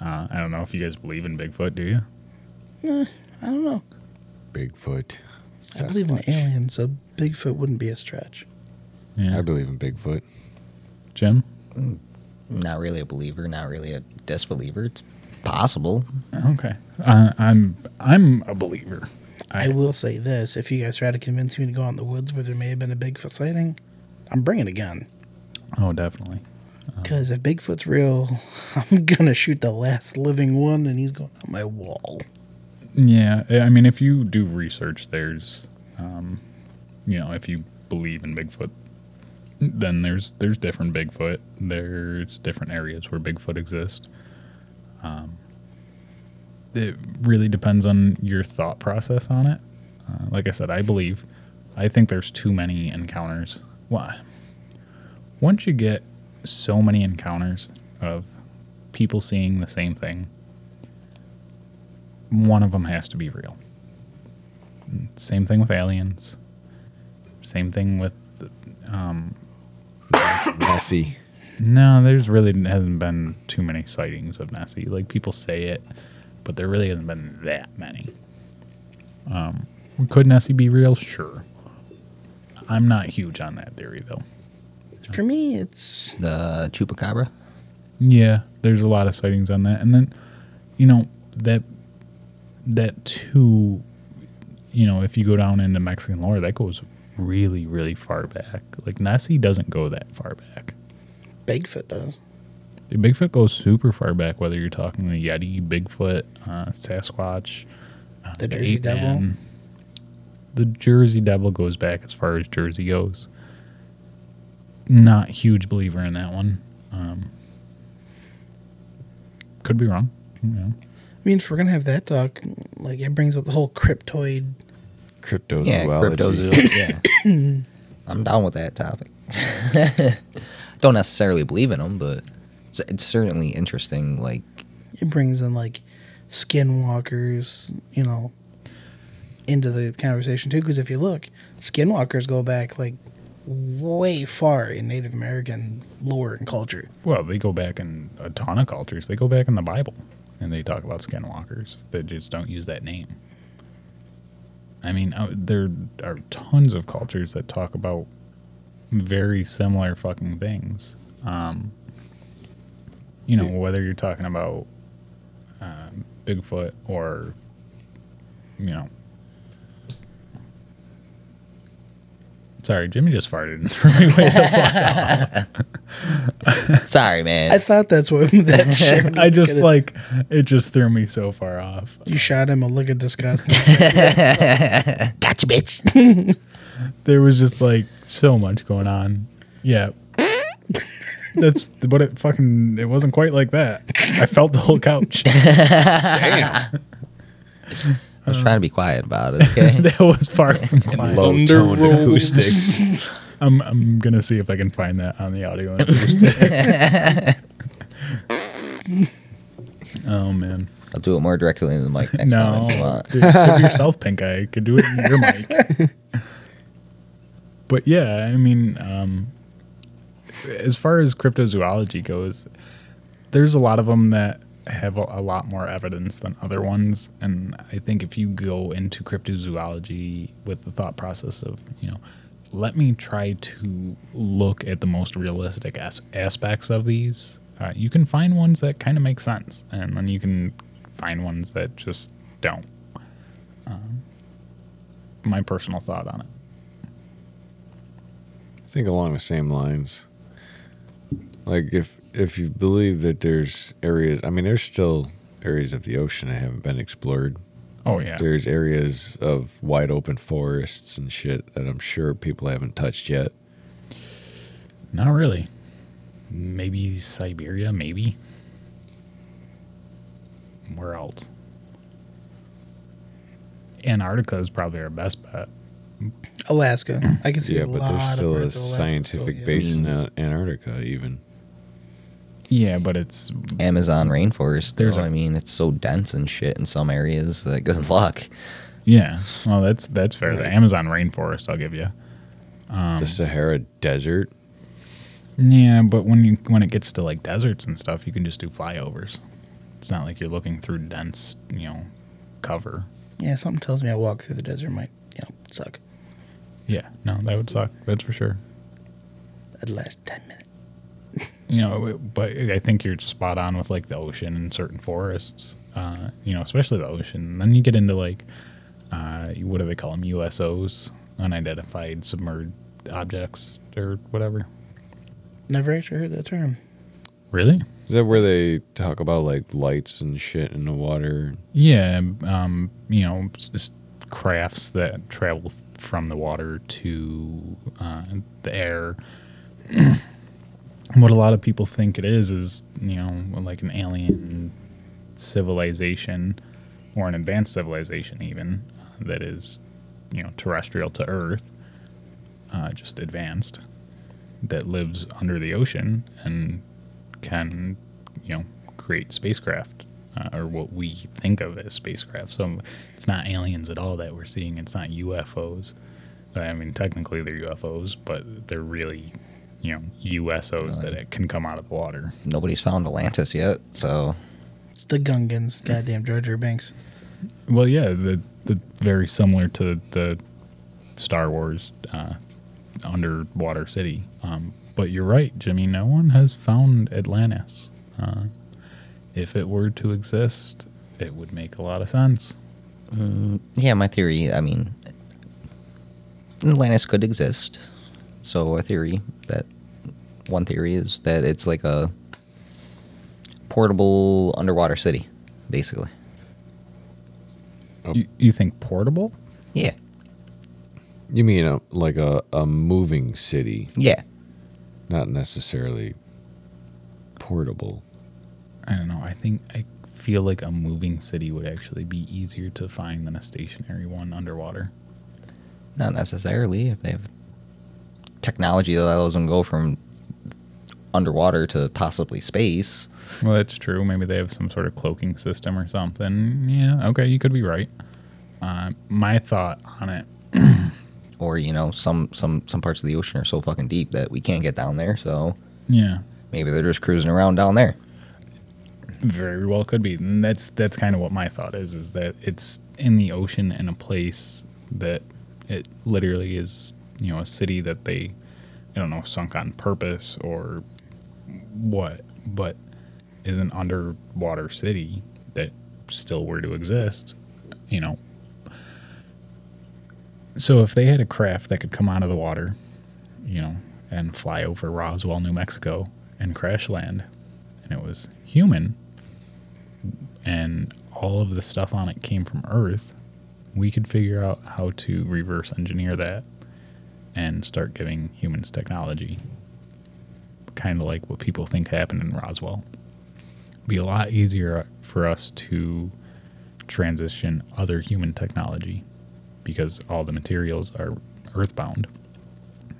Uh, I don't know if you guys believe in Bigfoot, do you? Eh, I don't know. Bigfoot. I believe in Sasquatch. aliens, so Bigfoot wouldn't be a stretch. Yeah, I believe in Bigfoot. Jim. Not really a believer, not really a disbeliever. It's possible. Okay, uh, I'm I'm a believer. I will say this: if you guys try to convince me to go out in the woods where there may have been a Bigfoot sighting, I'm bringing a gun. Oh, definitely. Because if Bigfoot's real, <laughs> I'm gonna shoot the last living one, and he's going on my wall. Yeah, I mean, if you do research, there's, um, you know, if you believe in Bigfoot, then there's there's different Bigfoot. There's different areas where Bigfoot exist. Um, it really depends on your thought process on it. Uh, like I said, I believe. I think there's too many encounters. Why? Once you get so many encounters of people seeing the same thing, one of them has to be real. Same thing with aliens. Same thing with um, Nessie. no, there's really hasn't been too many sightings of Nessie. Like people say it, but there really hasn't been that many. Um, could Nessie be real? Sure. I'm not huge on that theory though. For me, it's The chupacabra. Yeah, there's a lot of sightings on that, and then, you know that that too. You know, if you go down into Mexican lore, that goes really, really far back. Like Nessie doesn't go that far back. Bigfoot does. The Bigfoot goes super far back, whether you're talking the Yeti, Bigfoot, uh, Sasquatch, uh, The Jersey ape Devil? man. The Jersey Devil goes back as far as Jersey goes. Not huge believer in that one. Um, could be wrong. You know. I mean, if we're gonna have that talk, like it brings up the whole cryptoid. Cryptozoology. Yeah, cryptos. yeah. <coughs> I'm down with that topic. <laughs> Don't necessarily believe in them, but it's, it's certainly interesting. Like, It brings in like skinwalkers, you know, into the conversation too. Because if you look, skinwalkers go back like way far in Native American lore and culture. Well, they go back in a ton of cultures. They go back in the Bible, and they talk about skinwalkers. They just don't use that name. I mean, uh, there are tons of cultures that talk about very similar fucking things. Um, you know, whether you're talking about um, Bigfoot or, you know. Sorry, Jimmy just farted and <laughs> threw me way the fuck off. sorry, man. I thought that's what that shit. <laughs> I just like it just threw me so far off. you shot him a look of disgust. <laughs> gotcha, bitch. There was just like so much going on. Yeah. That's what it fucking it wasn't quite like that. I felt the whole couch. Damn. I was trying to be quiet about it. Okay. <laughs> that was far <laughs> from quiet. Low toned Underworld. acoustics. <laughs> I'm I'm gonna see if I can find that on the audio. oh man. I'll do it more directly in the mic next time No, if you want. dude, give yourself pink eye. You could do it in your mic. but yeah, I mean, um, as far as cryptozoology goes, there's a lot of them that have a, lot more evidence than other ones, and I think if you go into cryptozoology with the thought process of, you know, let me try to look at the most realistic as- aspects of these. Uh, you can find ones that kind of make sense, and then you can find ones that just don't. Um, my personal thought on it. I think along the same lines. Like if if you believe that there's areas, I mean, there's still areas of the ocean that haven't been explored. Oh yeah, There's areas of wide open forests and shit that I'm sure people haven't touched yet. not really. Maybe Siberia, maybe. Where else? Antarctica is probably our best bet. Alaska. I can see Yeah, a but there's still a Alaska scientific still, base in uh, Antarctica, even. Yeah, but it's Amazon rainforest. There's There's a- I mean, it's so dense and shit in some areas that good luck. yeah. Well, that's that's fair. The Amazon rainforest, I'll give you. Um, the Sahara Desert. Yeah, but when you when it gets to like deserts and stuff, you can just do flyovers. It's not like you're looking through dense, you know, cover. Yeah, something tells me I walk through the desert might, you know, suck. Yeah, no, that would suck. That's for sure. At last ten minutes. You know, but I think you're spot on with like the ocean and certain forests. Uh, you know, especially the ocean. And then you get into like, uh, what do they call them? USOs, unidentified submerged objects or whatever. Never actually heard that term. Really? Is that where they talk about like lights and shit in the water? Yeah. Um, you know, s- s- crafts that travel from the water to uh, the air. <clears throat> what a lot of people think it is is, you know, like an alien civilization or an advanced civilization, even that is, you know, terrestrial to Earth, uh, just advanced, that lives under the ocean and can, you know, create spacecraft uh, or what we think of as spacecraft. So it's not aliens at all that we're seeing. It's not UFOs. I mean, technically they're UFOs, but they're really, you know, USOs that it can come out of the water. Nobody's found Atlantis yet, so It's the Gungans, goddamn Jar Jar Binks. Well, yeah, the the very similar to the Star Wars uh, underwater city. Um, but you're right, Jimmy. No one has found Atlantis. Uh, if it were to exist, it would make a lot of sense. yeah, my theory. I mean, Atlantis could exist. So a theory that one theory is that it's like a portable underwater city, basically. Oh. You, you think portable? Yeah, You mean a, like a, a moving city, yeah. not necessarily portable. I don't know. I think I feel like a moving city would actually be easier to find than a stationary one underwater. Not necessarily. If they have technology that allows them to go from underwater to possibly space. Well, that's true. Maybe they have some sort of cloaking system or something. Yeah, okay, you could be right. Uh, my thought on it, <clears throat> Or, you know, some, some, some parts of the ocean are so fucking deep that we can't get down there, so yeah, maybe they're just cruising around down there. very well could be. And that's that's kind of what my thought is: is that it's in the ocean in a place that it literally is, you know, a city that they, I don't know, sunk on purpose or what, but is an underwater city that still were to exist, you know. So if they had a craft that could come out of the water, you know, and fly over Roswell, New Mexico, and crash land, and it was human, and all of the stuff on it came from Earth, we could figure out how to reverse engineer that and start giving humans technology. Kind of like what people think happened in Roswell. It'd be a lot easier for us to transition other human technology because all the materials are earthbound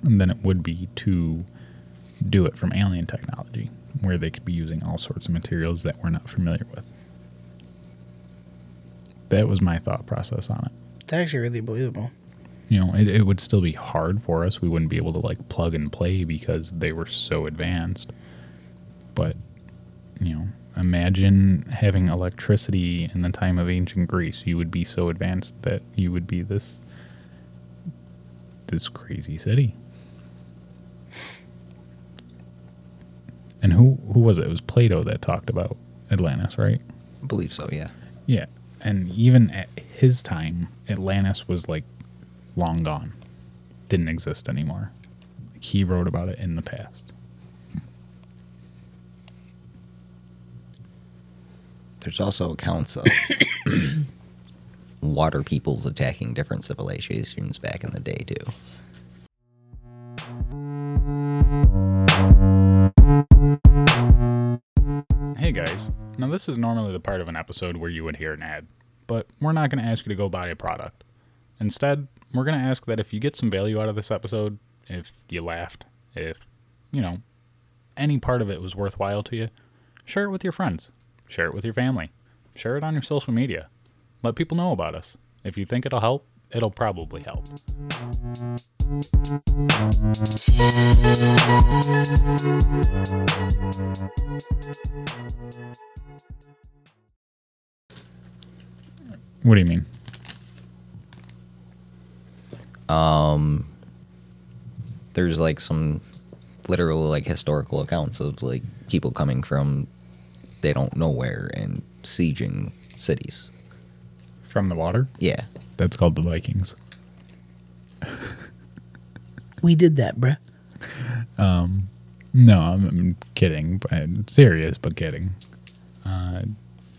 than it would be to do it from alien technology where they could be using all sorts of materials that we're not familiar with. That was my thought process on it. It's actually really believable. You know, it, it would still be hard for us. We wouldn't be able to like plug and play because they were so advanced. But, you know, imagine having electricity in the time of ancient Greece. You would be so advanced that you would be this this crazy city. And who who was it? It was Plato that talked about Atlantis, right? I believe so, yeah. Yeah. And even at his time, Atlantis was like long gone. Didn't exist anymore. He wrote about it in the past. There's also accounts of <coughs> water peoples attacking different civilizations back in the day, too. Hey guys, now this is normally the part of an episode where you would hear an ad, but we're not going to ask you to go buy a product. Instead, we're going to ask that if you get some value out of this episode, if you laughed, if, you know, any part of it was worthwhile to you, share it with your friends, share it with your family, share it on your social media. Let people know about us. If you think it'll help, it'll probably help. What do you mean? Um, there's like some literal like historical accounts of like people coming from they don't know where and sieging cities. From the water? Yeah. That's called the Vikings. We did that, bruh. No, I'm, I'm kidding. I'm serious, but kidding. Uh,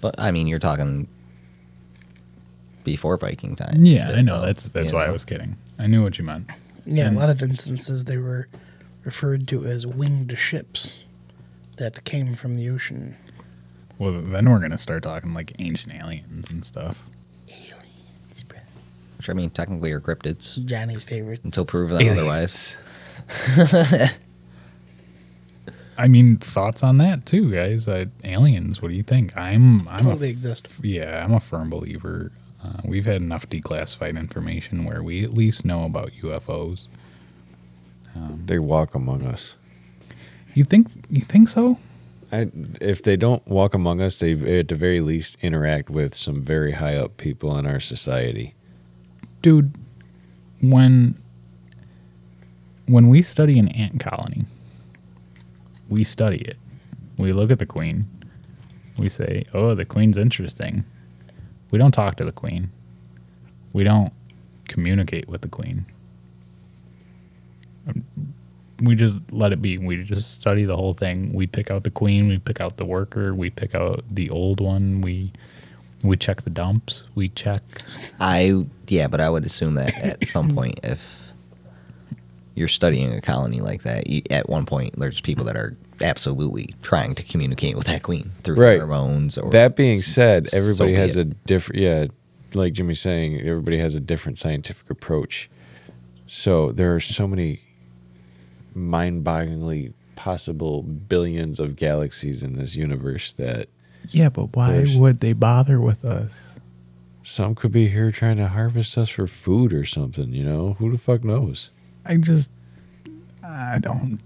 But I mean, you're talking before Viking time. yeah, I know. That's that's you why I was kidding. I knew what you meant. Yeah, And- a lot of instances they were referred to as winged ships that came from the ocean. Well, then we're gonna start talking like ancient aliens and stuff. Aliens, bruh. Which I mean, technically are cryptids Johnny's favorites. until proven otherwise. <laughs> I mean, thoughts on that too, guys. Uh, aliens. What do you think? I'm I'm Totally a, exist. yeah, I'm a firm believer. Uh, we've had enough declassified information where we at least know about UFOs. They walk among us. You think you think so? I, if they don't walk among us, they at the very least interact with some very high up people in our society. dude when when we study an ant colony we study it we look at the queen we say oh the queen's interesting we don't talk to the queen. We don't communicate with the queen. Um, we just let it be. We just study the whole thing. We pick out the queen. We pick out the worker. We pick out the old one. We we check the dumps. We check. I yeah, but I would assume that at some <laughs> point, if you're studying a colony like that, you, at one point there's people that are absolutely trying to communicate with that queen through Right. pheromones. Or That being said, everybody be has it. a different, yeah, like Jimmy's saying, everybody has a different scientific approach. So there are so many mind bogglingly possible billions of galaxies in this universe that Yeah, but why would they bother with us? some could be here trying to harvest us for food or something, you know? Who the fuck knows? I just, I don't.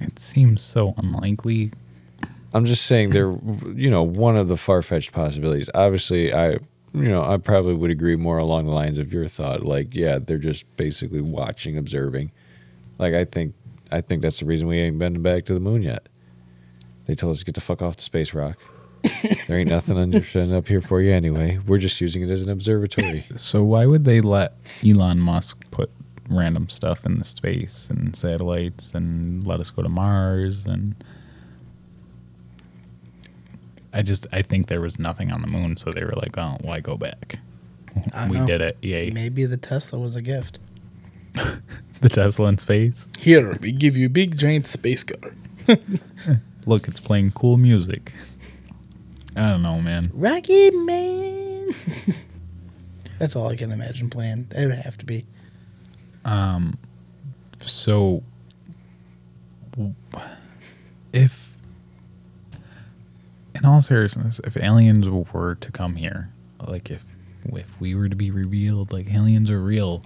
It seems so unlikely. I'm just saying they're, you know, one of the far fetched possibilities. Obviously, I, you know, I probably would agree more along the lines of your thought. Like, yeah, they're just basically watching, observing. Like, I think, I think that's the reason we ain't been back to the moon yet. They told us to get the fuck off the space rock. there ain't nothing up here for you anyway. We're just using it as an observatory. <laughs> So why would they let Elon Musk put random stuff in the space and satellites and let us go to Mars and I just I think there was nothing on the moon, so they were like, "Oh, why go back? I we know. did it! Yay!" Maybe the Tesla was a gift. <laughs> The Tesla in space. Here, we give you a big giant space car. <laughs> Look, it's playing cool music. I don't know, man. Rocket Man. <laughs> That's all I can imagine playing. It would have to be. Um, so, if, in all seriousness, if aliens were to come here, like if if we were to be revealed, like aliens are real,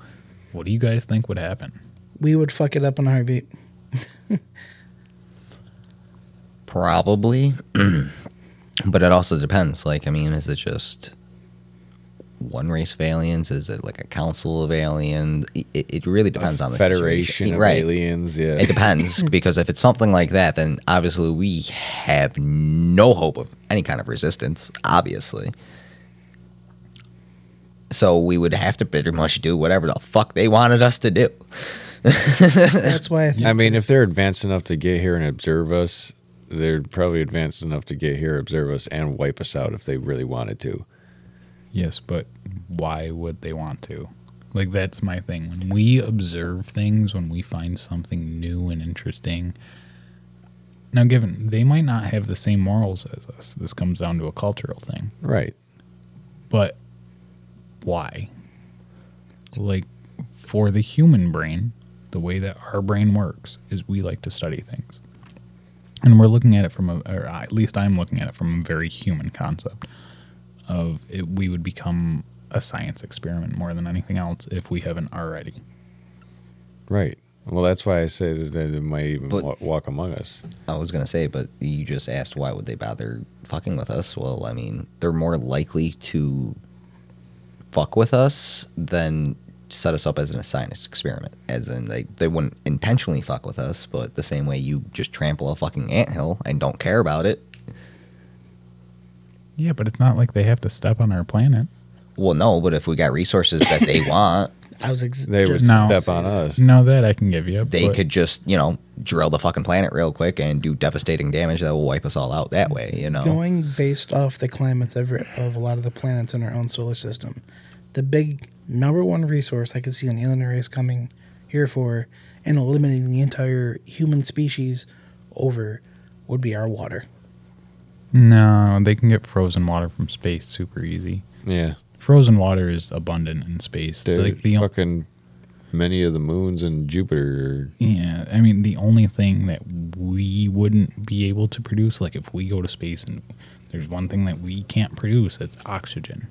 what do you guys think would happen? We would fuck it up in a heartbeat. <laughs> Probably. <clears throat> but it also depends. Like, I mean, is it just one race of aliens? Is it like a council of aliens? It, it really depends on the Federation situation. of right. aliens. Yeah. It depends <laughs> because if it's something like that, then obviously we have no hope of any kind of resistance. Obviously, so we would have to pretty much do whatever the fuck they wanted us to do. That's why I <laughs> think I mean, if they're advanced enough to get here and observe us, they're probably advanced enough to get here, observe us, and wipe us out if they really wanted to. Yes, but why would they want to? Like that's my thing. When we observe things, when we find something new and interesting. Now, given they might not have the same morals as us, this comes down to a cultural thing. Right. But why? Like for the human brain, the way that our brain works is we like to study things. And we're looking at it from a or at least I'm looking at it from a very human concept of it, we would become a science experiment more than anything else if we haven't already. Right. Well, that's why I said is that it might even But- wa- walk among us. I was gonna say, but you just asked why would they bother fucking with us? Well, I mean, they're more likely to fuck with us than set us up as an science experiment, as in they they wouldn't intentionally fuck with us, but the same way you just trample a fucking anthill and don't care about it. Yeah, but it's not like they have to step on our planet. Well, no, but if we got resources that they <laughs> want, I was ex- They would just- No. step on us. No, that I can give you. they but- could just you know drill the fucking planet real quick and do devastating damage that will wipe us all out that way. You know. Going based off the climates of, of a lot of the planets in our own solar system, the big number one resource I could see an alien race coming here for and eliminating the entire human species over would be our water. No, they can get frozen water from space super easy. Yeah. Frozen water is abundant in space. Dude, like the fucking many of the moons in Jupiter. yeah, I mean the only thing that we wouldn't be able to produce, like if we go to space and there's one thing that we can't produce, it's oxygen,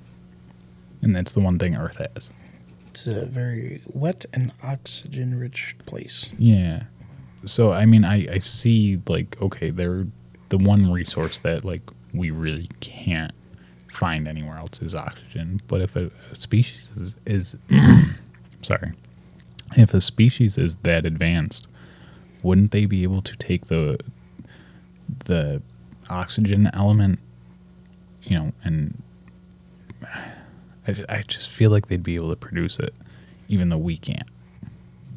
and that's the one thing Earth has. It's a very wet and oxygen rich place. Yeah. So I mean, I I see like okay, they're the one resource that like we really can't find anywhere else is oxygen. But if a, a species is, is <coughs> sorry, if a species is that advanced, wouldn't they be able to take the the oxygen element, you know, and <sighs> I, I just feel like they'd be able to produce it, even though we can't.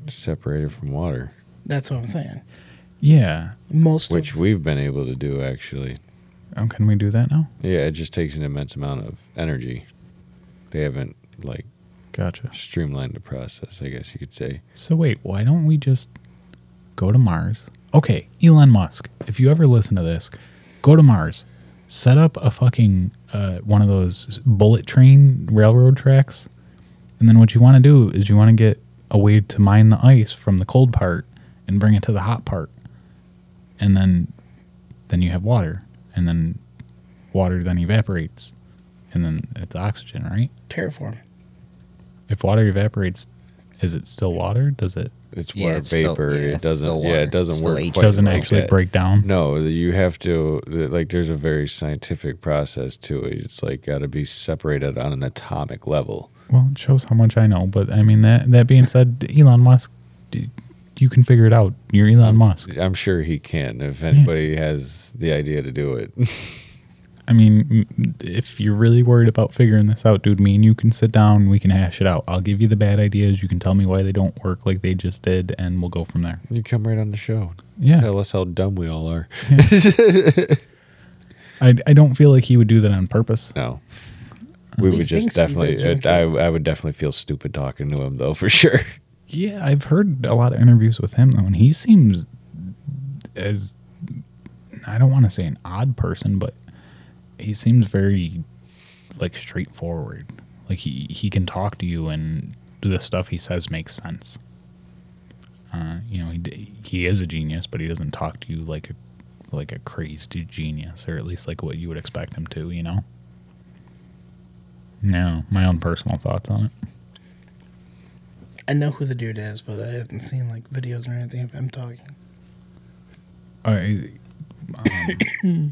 separated from water, That's what I'm saying. Yeah. Most which of, we've been able to do actually. Oh, can we do that now? Yeah, it just takes an immense amount of energy. They haven't like Gotcha. streamlined the process, I guess you could say. So wait, why don't we just go to Mars? Okay, Elon Musk, if you ever listen to this, go to Mars, set up a fucking uh, one of those bullet train railroad tracks, and then what you want to do is you want to get a way to mine the ice from the cold part and bring it to the hot part, and then then you have water, and then water then evaporates, and then it's oxygen, right? terraform. If water evaporates, is it still water? Does it It's Yeah, water it's still- vapor. yeah, it doesn't. still Yeah, it doesn't Still work. H2O. doesn't like actually that. break down? No, you have to like. There's a very scientific process to it. It's like got to be separated on an atomic level. Well, it shows how much I know. But I mean that that being said, Elon Musk, d- you can figure it out. You're Elon Musk. I'm sure he can if anybody has the idea to do it. <laughs> I mean, mm, if you're really worried about figuring this out, dude, me and you can sit down we can hash it out. I'll give you the bad ideas. You can tell me why they don't work like they just did, and we'll go from there. you come right on the show. Yeah, Tell us how dumb we all are. <laughs> I, I don't feel like he would do that on purpose. No. We He would just definitely. I, I would definitely feel stupid talking to him though, for sure. Yeah, I've heard a lot of interviews with him though, and he seems as I don't want to say an odd person, but he seems very like straightforward. Like he he can talk to you, and the stuff he says makes sense. Uh, you know, he he is a genius, but he doesn't talk to you like a like a crazed genius, or at least like what you would expect him to. You know. No, my own personal thoughts on it. I know who the dude is, but I haven't seen like videos or anything of him talking. I,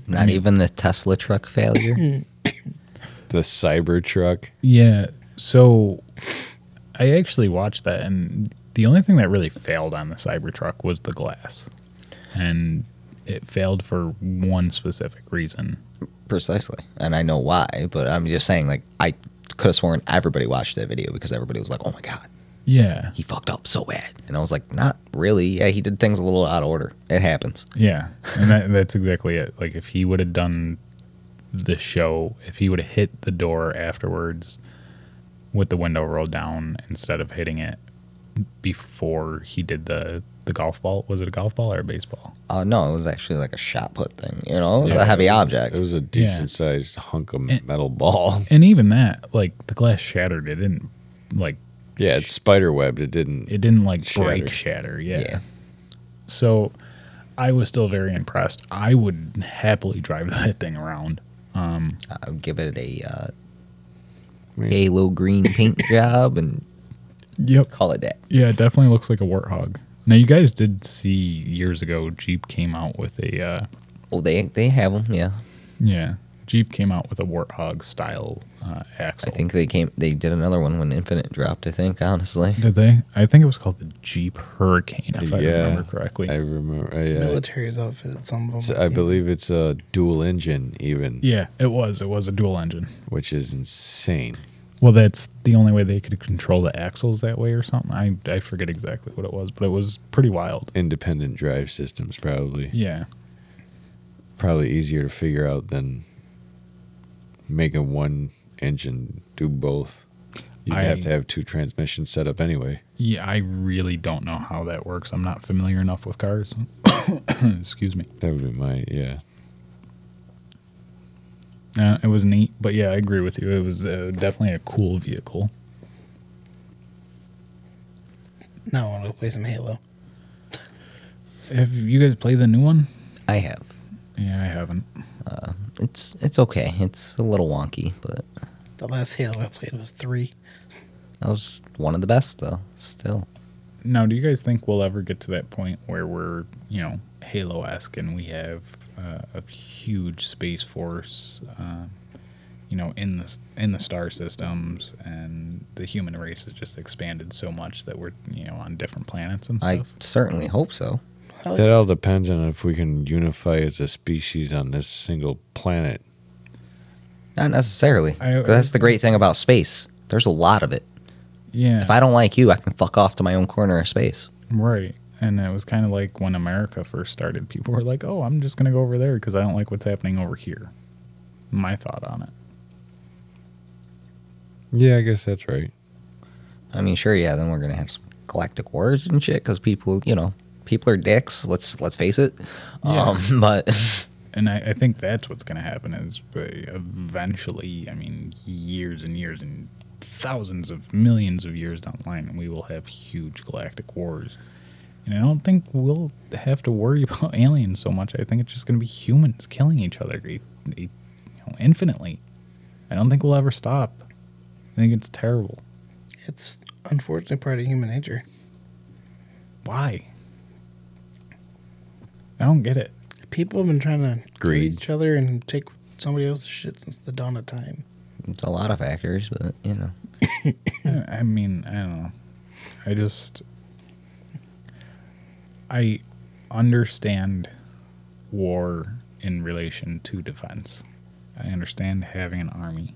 Not um, even the Tesla truck failure. <coughs> The Cybertruck. Yeah. So I actually watched that, and the only thing that really failed on the Cybertruck was the glass. And it failed for one specific reason. Precisely. And I know why, but I'm just saying, like, I could have sworn everybody watched that video because everybody was like, oh my God, Yeah. he fucked up so bad. And I was like, not really. Yeah, he did things a little out of order. It happens. Yeah. And that, that's exactly it. Like, if he would have done the show, if he would have hit the door afterwards with the window rolled down instead of hitting it before he did the, the golf ball, was it a golf ball or a baseball? Uh, no, it was actually like a shot put thing, you know? It was Yeah, a heavy it was- object. It was a decent sized hunk of And- metal ball. And even that, like, the glass shattered. It didn't, like, Yeah, it's spider webbed. It didn't. it didn't like Shatter. break shatter yeah. Yeah. so i was still very impressed i would happily drive <laughs> that thing around Um, I would give it a uh, I halo green paint <laughs> job and yep call it that. yeah it definitely looks like a warthog now you guys did see years ago jeep came out with a uh Oh, they they have them, yeah. yeah Jeep came out with a Warthog style uh, axle. I think they came. They did another one when Infinite dropped. I think honestly. Did they? I think it was called the Jeep Hurricane, if I yeah, remember correctly. I remember. I, uh, Military's outfit. some of them. it's- I believe it's a dual engine, even, yeah, it was. It was a dual engine. which is insane. Well, that's the only way they could control the axles that way or something. I, I forget exactly what it was, but it was pretty wild. Independent drive systems, probably. Yeah. Probably easier to figure out than making one engine do both. You'd I- have to have two transmissions set up anyway. Yeah, I really don't know how that works. I'm not familiar enough with cars. <coughs> Excuse me. That would be my yeah. Uh, it was neat, but yeah, I agree with you. It was uh, definitely a cool vehicle. Now I want to go play some Halo. Have you guys played the new one? I have. Yeah, I haven't. It's it's okay. It's a little wonky, but The last Halo I played was three. that was one of the best though. Still, Now, do you guys think we'll ever get to that point where we're, you know, Halo esque and we have uh, a huge space force, uh, you know, in the in the star systems, and the human race has just expanded so much that we're, you know, on different planets and stuff. I certainly hope so. That all depends on if we can unify as a species on this single planet. Not necessarily. I- 'Cause that's the great thing about space. There's a lot of it. yeah, If I don't like you, I can fuck off to my own corner of space. right. And it was kind of like when America first started. People were like, "Oh, I'm just gonna go over there because I don't like what's happening over here." My thought on it. Yeah, I guess that's right. I mean, sure, yeah. Then we're gonna have some galactic wars and shit because people, you know, people are dicks. Let's let's face it. Yeah. Um, <laughs> but And I, I think that's what's going to happen is eventually, I mean, years and years and thousands of millions of years down the line, we will have huge galactic wars. And I don't think we'll have to worry <laughs> about aliens so much. I think it's just going to be humans killing each other you know, infinitely. I don't think we'll ever stop. I think it's terrible. It's unfortunately part of human nature. Why? I don't get it. People have been trying to kill Greed. each other and take somebody else's shit since the dawn of time. it's a lot of factors. But you know, <laughs> I, I mean, I don't know. I just I understand war in relation to defense. I understand having an army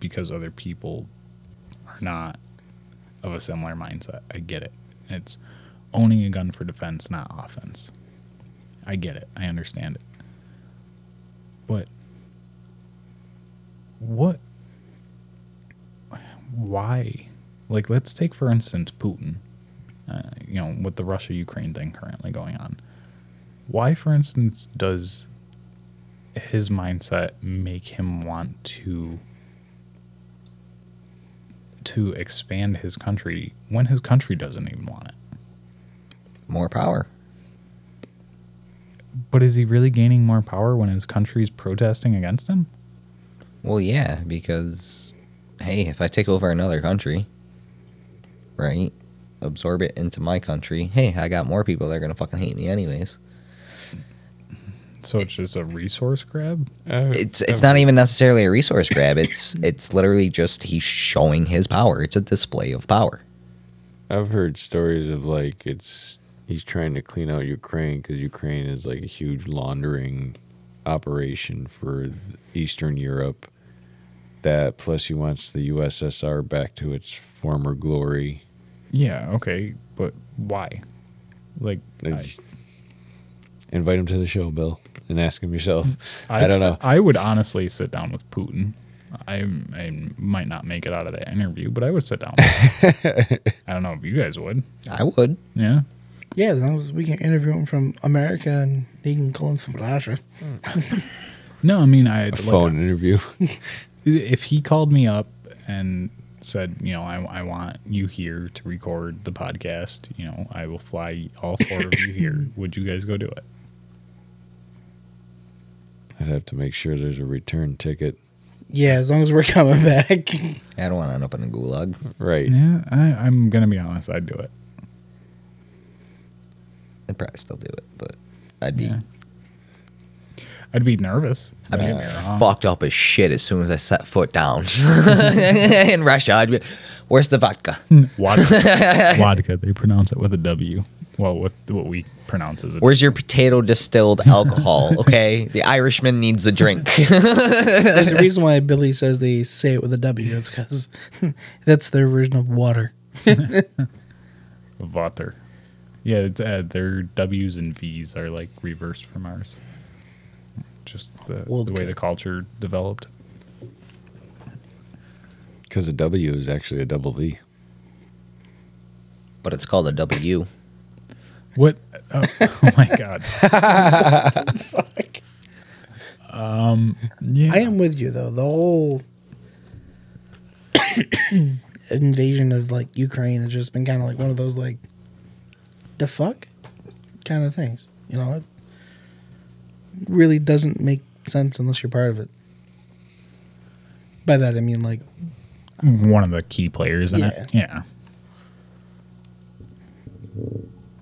because other people are not of a similar mindset. I get it. It's owning a gun for defense, not offense. I get it. I understand it. But what why? Like, let's take for instance Putin. Uh, you know, with the Russia Ukraine thing currently going on. Why, for instance, does his mindset make him want to to expand his country when his country doesn't even want it? more power. But is he really gaining more power when his country's protesting against him? Well, yeah, because hey, if I take over another country, right, absorb it into my country, hey, I got more people that are gonna fucking hate me anyways. So it's just a resource grab? Uh, It's it's not even necessarily a resource grab. It's it's literally just he's showing his power. It's a display of power. I've heard stories of like it's he's trying to clean out Ukraine because Ukraine is like a huge laundering operation for Eastern Europe. That plus he wants the USSR back to its former glory. Yeah, okay, but why? Like, I, Invite him to the show, Bill, and ask him yourself. <laughs> I, I'd don't know. I would honestly sit down with Putin. I, I might not make it out of that interview, but I would sit down. With him. <laughs> I don't know if you guys would. I would. Yeah. Yeah, as long as we can interview him from America and he can call him from Russia. Hmm. No, I mean, I had I A phone interview. <laughs> if he called me up and said, you know, I, I want you here to record the podcast, you know, I will fly all four of you here. <coughs> Would you guys go do it? I'd have to make sure there's a return ticket. Yeah, as long as we're coming back. <laughs> I don't want to end up in a gulag. Right. Yeah, I, I'm gonna be honest. I'd do it. I'd probably still do it, but I'd be Yeah. I'd be nervous. I'd be Don't get me wrong. fucked up as shit as soon as I set foot down <laughs> in Russia. I'd be, where's the vodka? Vodka. <laughs> Vodka. They pronounce it with a W. Well, with what we pronounce as a Where's your potato distilled <laughs> alcohol? Okay, the Irishman needs a drink. There's a reason why Billy says they say it with a W. It's because that's their version of water. Vater. Yeah, it's, uh, their W's and V's are like reversed from ours. Just the, World the way the culture developed. Because a W is actually a double V. but it's called a W. What? Oh, <laughs> oh my god. fuck? Um. Yeah. I am with you though. The whole <coughs> invasion of like Ukraine has just been kind of like one of those like the fuck kind of things. You know, it really doesn't make sense unless you're part of it. By that I mean like one of the key players in Yeah. it. Yeah.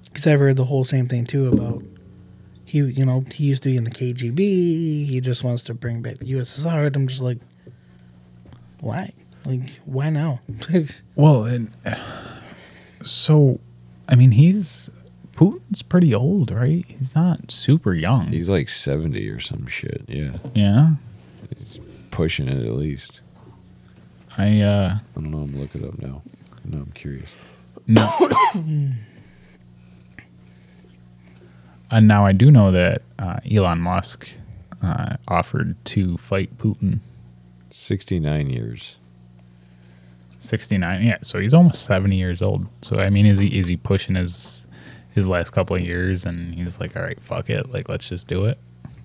because I've heard the whole same thing too about he, you know, he used to be in the KGB. He just wants to bring back the USSR. And I'm just like, why? Like, why now? <laughs> Well, and uh, so, I mean, he's Putin's pretty old, right? He's not super young. He's like 70 or some shit. Yeah. yeah. He's pushing it at least. I uh I don't know. I'm looking up now. No, I'm curious. no. <coughs> and now I do know that uh, Elon Musk uh, offered to fight Putin. 69 years. 69 yeah so he's almost 70 years old so i mean is he is he pushing his his last couple of years and he's like all right fuck it like let's just do it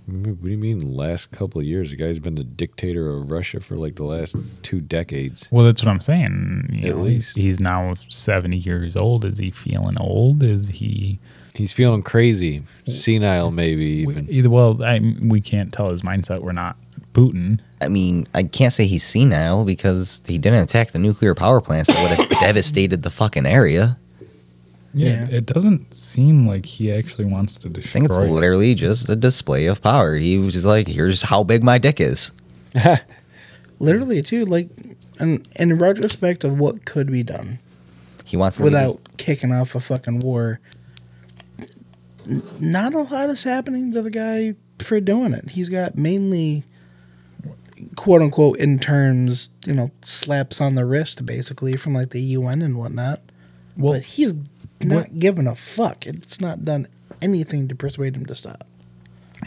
mm, What do you mean last couple of years? The guy's been the dictator of Russia for like the last two decades. well that's what i'm saying you At know, least. he's now 70 years old is he feeling old is he He's feeling crazy, senile maybe we, even. either well I, we can't tell his mindset we're not putin I mean, I can't say he's senile because he didn't attack the nuclear power plants that would have <laughs> devastated the fucking area. yeah, Yeah. it doesn't seem like he actually wants to destroy. I think it's it. literally just a display of power. He was just like, here's how big my dick is. <laughs> Literally, too, like, and in retrospect of what could be done He wants to leave his- without kicking off a fucking war, not a lot is happening to the guy for doing it. He's got mainly, quote unquote, in terms, you know, slaps on the wrist, basically, from like the UN and whatnot. well but he's not what- giving a fuck. It's not done anything to persuade him to stop.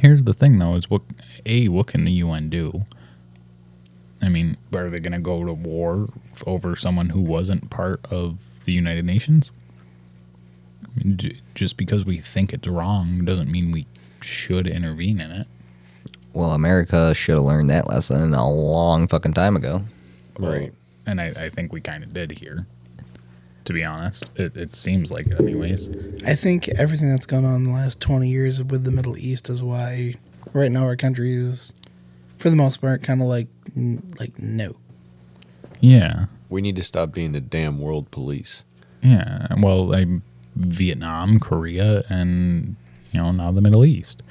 Here's the thing, though: is what a what can the UN do? I mean, are they going to go to war over someone who wasn't part of the United Nations? I mean, j- just because we think it's wrong doesn't mean we should intervene in it. Well, America should have learned that lesson a long fucking time ago. Right. And I, I think we kind of did here. To be honest, it, it seems like it, anyways. I think everything that's gone on in the last 20 years with the Middle East is why right now our country is, for the most part, kind of like, like, no. Yeah, We need to stop being the damn world police. yeah. Well, I, Vietnam, Korea, and you know now the Middle East.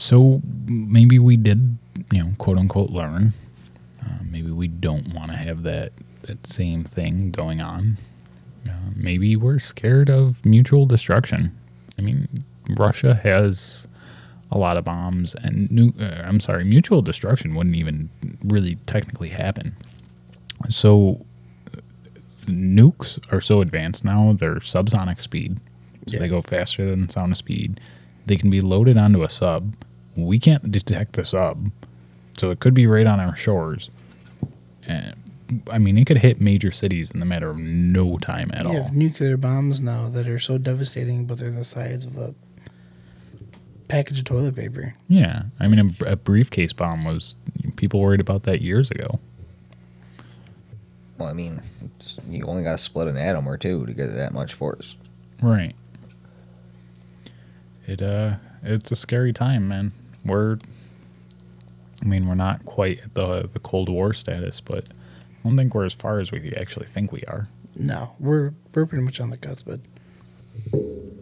So maybe we did, you know, quote unquote, learn. Uh, maybe we don't want to have that that same thing going on. Uh, maybe we're scared of mutual destruction. I mean, Russia has a lot of bombs, and nu- uh, I'm sorry, mutual destruction wouldn't even really technically happen. So nukes are so advanced now; they're subsonic speed. So Yeah. they go faster than sound of speed. They can be loaded onto a sub. We can't detect the sub, so it could be right on our shores. And I mean, it could hit major cities in the matter of no time at You all. have nuclear bombs now that are so devastating, but they're the size of a package of toilet paper. Yeah, I mean, a, a briefcase bomb was people worried about that years ago. Well, I mean, it's, you only got to split an atom or two to get that much force. Right. It uh, it's a scary time, man. We're, I mean, we're not quite at the the Cold War status, but I don't think we're as far as we actually think we are. No, we're we're pretty much on the cusp, but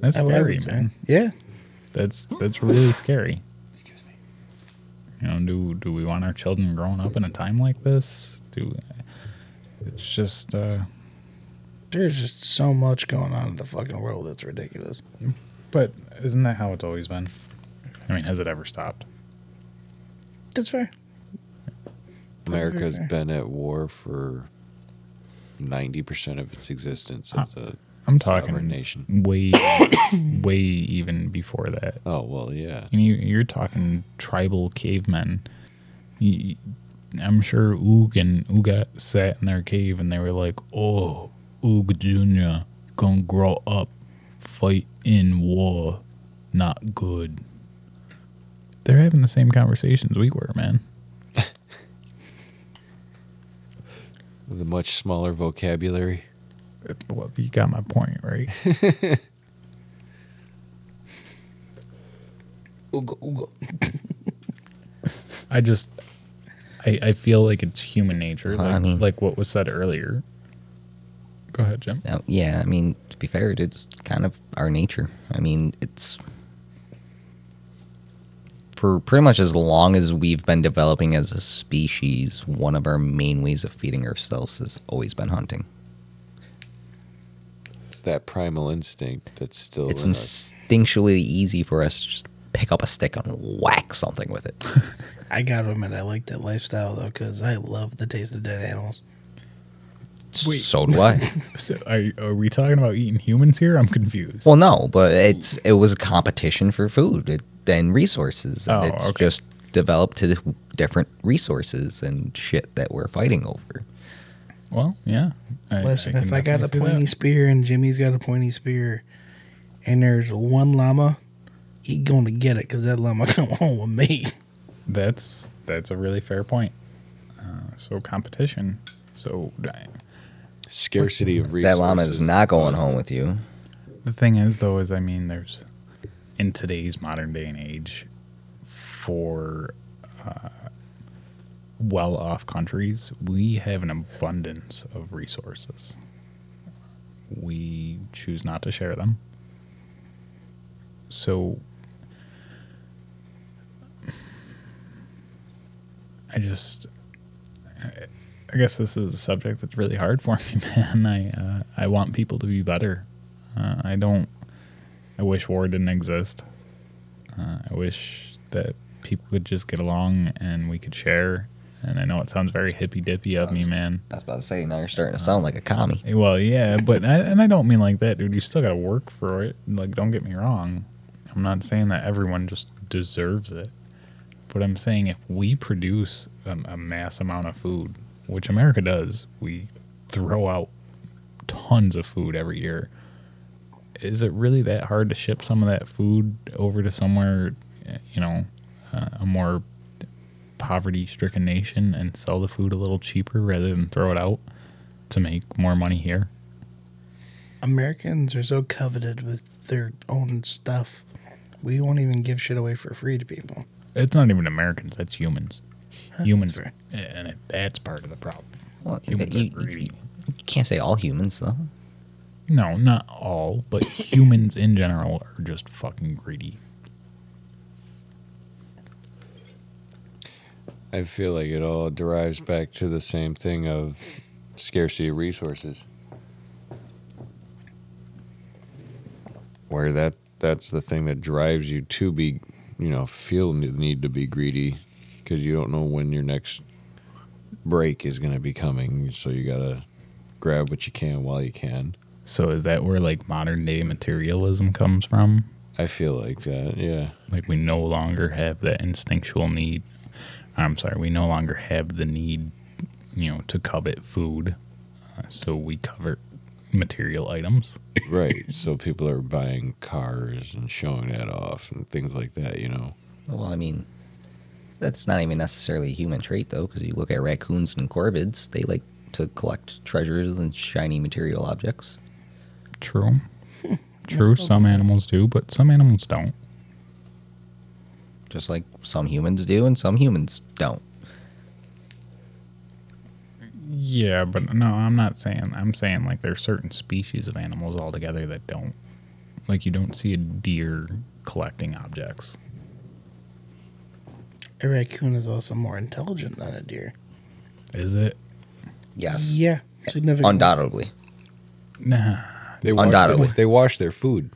That's I, would- I scary, say, man. yeah, That's that's really scary. Excuse me. You know, do do we want our children growing up in a time like this? Do it's just uh There's just so much going on in the fucking world. It's ridiculous. but isn't that how it's always been? I mean, has it ever stopped? That's fair. America's fair. been at war for ninety percent of its existence Huh. as a I'm sovereign talking nation. way <coughs> way even before that. Oh well, yeah. And you, you're talking tribal cavemen. You, I'm sure Oog and Oogat sat in their cave and they were like, "Oh, Oog Junior, gonna grow up, fight in war, not good." They're having the same conversations we were, man. <laughs> With a much smaller vocabulary. Well, you got my point, right? <laughs> Ooga, <laughs> ooga. I just, I, I feel like it's human nature, Well, like, I mean- like what was said earlier. Go ahead, Jim. Now, yeah, I mean, to be fair, it's kind of our nature. I mean, it's for pretty much as long as we've been developing as a species, one of our main ways of feeding ourselves has always been hunting. It's that primal instinct that's still It's in us. instinctually easy for us to just pick up a stick and whack something with it. <laughs> I gotta admit, I like that lifestyle though, because I love the taste of dead animals. Wait. So do I. <laughs> So, are, are we talking about eating humans here? I'm confused. Well, no, but it's it was a competition for food it, and resources. And Oh, it's okay. just developed to different resources and shit that we're fighting over. Well, yeah. I- Listen, can if I got a pointy that. spear and Jimmy's got a pointy spear, and there's one llama, he going to get it because that llama <laughs> come home with me. that's that's a really fair point. Uh, so competition. So I- Scarcity of resources. That llama is not going home with you. the thing is, though, is I mean, there's in today's modern day and age, for uh, well-off countries, we have an abundance of resources. We choose not to share them. So I just I guess this is a subject that's really hard for me, <laughs> man. I uh, I want people to be better. Uh, I don't. I wish war didn't exist. Uh, I wish that people could just get along and we could share. And I know it sounds very hippy dippy of me, man. I was about to say, now you're starting to sound like a commie. Well, yeah, but I, and I don't mean like that, dude. You still got to work for it. Like, don't get me wrong. I'm not saying that everyone just deserves it, but I'm saying if we produce a, a mass amount of food, which America does, we throw out tons of food every year. Is it really that hard to ship some of that food over to somewhere, you know, uh, a more poverty-stricken nation and sell the food a little cheaper rather than throw it out? to make more money here. Americans are so coveted with their own stuff. We won't even give shit away for free to people. It's not even Americans; that's humans. Huh, humans, that's and that's part of the problem. Well, Humans you, are you- you can't say all humans, though. No, not all, but humans in general are just fucking greedy. I feel like it all derives back to the same thing of scarcity of resources. Where that that's the thing that drives you to be, you know, feel the need to be greedy because you don't know when your next break is going to be coming, so you got to grab what you can while you can. So is that where like modern day materialism comes from? I feel like that, yeah. Like we no longer have that instinctual need. I'm sorry, we no longer have the need, you know, to covet food. Uh, so we covet material items. <coughs> Right. so people are buying cars and showing that off and things like that, you know. Well, I mean, that's not even necessarily a human trait, though, because you look at raccoons and corvids, they like to collect treasures and shiny material objects. True. <laughs> True. Some animals do, but some animals don't. Just like some humans do and some humans don't. Yeah, but no, I'm not saying. I'm saying like there's certain species of animals altogether that don't. Like you don't see a deer collecting objects. A raccoon is also more intelligent than a deer. Is it? Yes. Yeah, significantly. Undoubtedly. Nah. They wash, Undoubtedly. Their, they wash their food.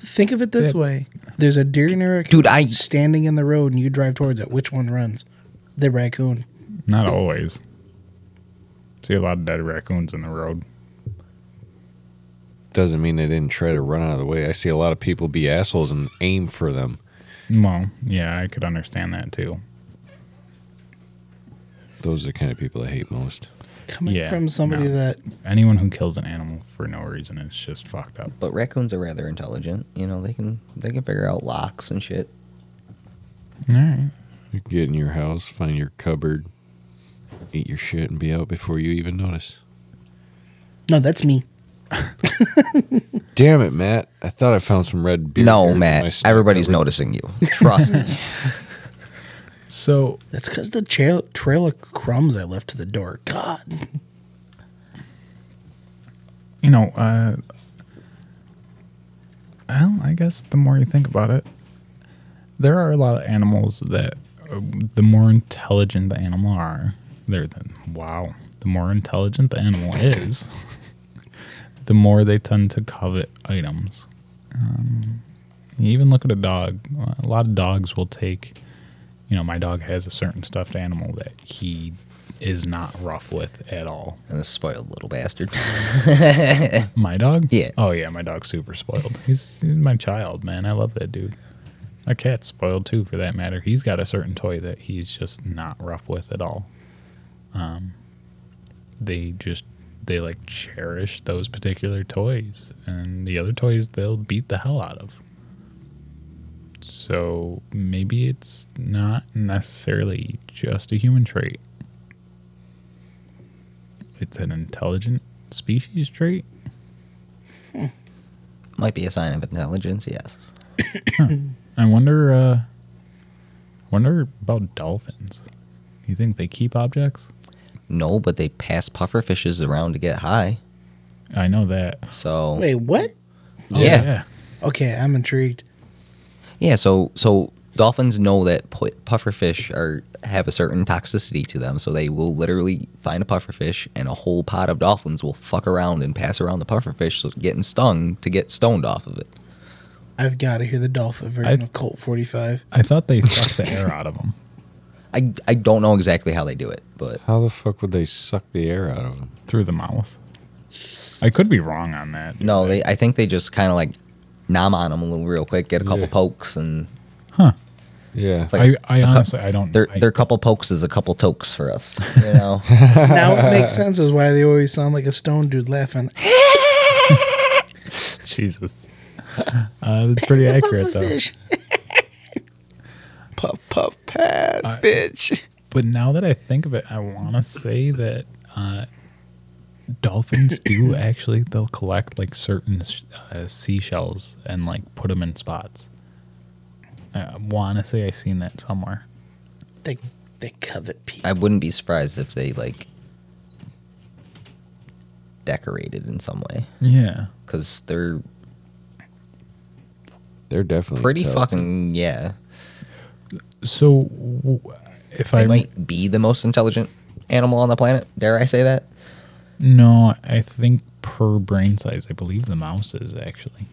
Think of it this Yeah. way: there's a deer and a raccoon Dude, I- standing in the road, and you drive towards it. Which one runs? The raccoon. Not always. See a lot of dead raccoons in the road. Doesn't mean they didn't try to run out of the way. I see a lot of people be assholes and aim for them. Well, yeah, I could understand that too. Those are the kind of people I hate most. Coming Yeah, from somebody no. that Anyone who kills an animal for no reason is just fucked up. But raccoons are rather intelligent. You know, they can they can figure out locks and shit. All right. You get in your house, find your cupboard, eat your shit, and be out before you even notice. no, that's me. Damn it, Matt! I thought I found some red beer. no, here in my Matt. Everybody's noticing you. Trust me. <laughs> So That's because the trail trail of crumbs I left to the door. God, you know, uh, well, I guess the more you think about it, there are a lot of animals that uh, the more intelligent the animal are, they're the wow. The more intelligent the animal is, <laughs> the more they tend to covet items. Um, you even look at a dog. A lot of dogs will take. You know, my dog has a certain stuffed animal that he is not rough with at all. and the spoiled little bastard. <laughs> My dog? Yeah. Oh yeah, my dog's super spoiled. He's, he's my child, man. I love that dude. My cat's spoiled too, for that matter. He's got a certain toy that he's just not rough with at all. Um, they just they like cherish those particular toys, and the other toys they'll beat the hell out of. So maybe it's not necessarily just a human trait. It's an intelligent species trait. Might be a sign of intelligence, yes. <coughs> I wonder. Uh, wonder about dolphins. You think they keep objects? No, but they pass puffer fishes around to get high. I know that. So wait, what? Oh, Yeah. Okay, I'm intrigued. Yeah, so so dolphins know that pu- puffer fish are have a certain toxicity to them, so they will literally find a puffer fish and a whole pod of dolphins will fuck around and pass around the puffer fish, so getting stung to get stoned off of it. I've got to hear the dolphin version I- of Colt 45. I thought they sucked the air out of them. <laughs> I I don't know exactly how they do it, but How the fuck would they suck the air out of them? through the mouth. I could be wrong on that. no, they I think they just kind of like nom on them a little real quick, get a couple Yeah. pokes, and Huh. Yeah. it's like I, I a cou- honestly I don't. their I, their couple pokes is a couple tokes for us, you know. <laughs> now it makes sense as why they always sound like a stone dude laughing. <laughs> Jesus. Uh, that's pretty accurate though. <laughs> Puff puff pass, I- bitch. But now that I think of it, I want to say that uh, dolphins <laughs> do actually they'll collect like certain uh, seashells and like put them in spots. I want to say I seen that somewhere. They they covet people. I wouldn't be surprised if they like decorated in some way Yeah. because they're They're definitely pretty intelligent. fucking yeah. So if They I might be the most intelligent animal on the planet. Dare I say that? No, I think per brain size, I believe the mouse is actually.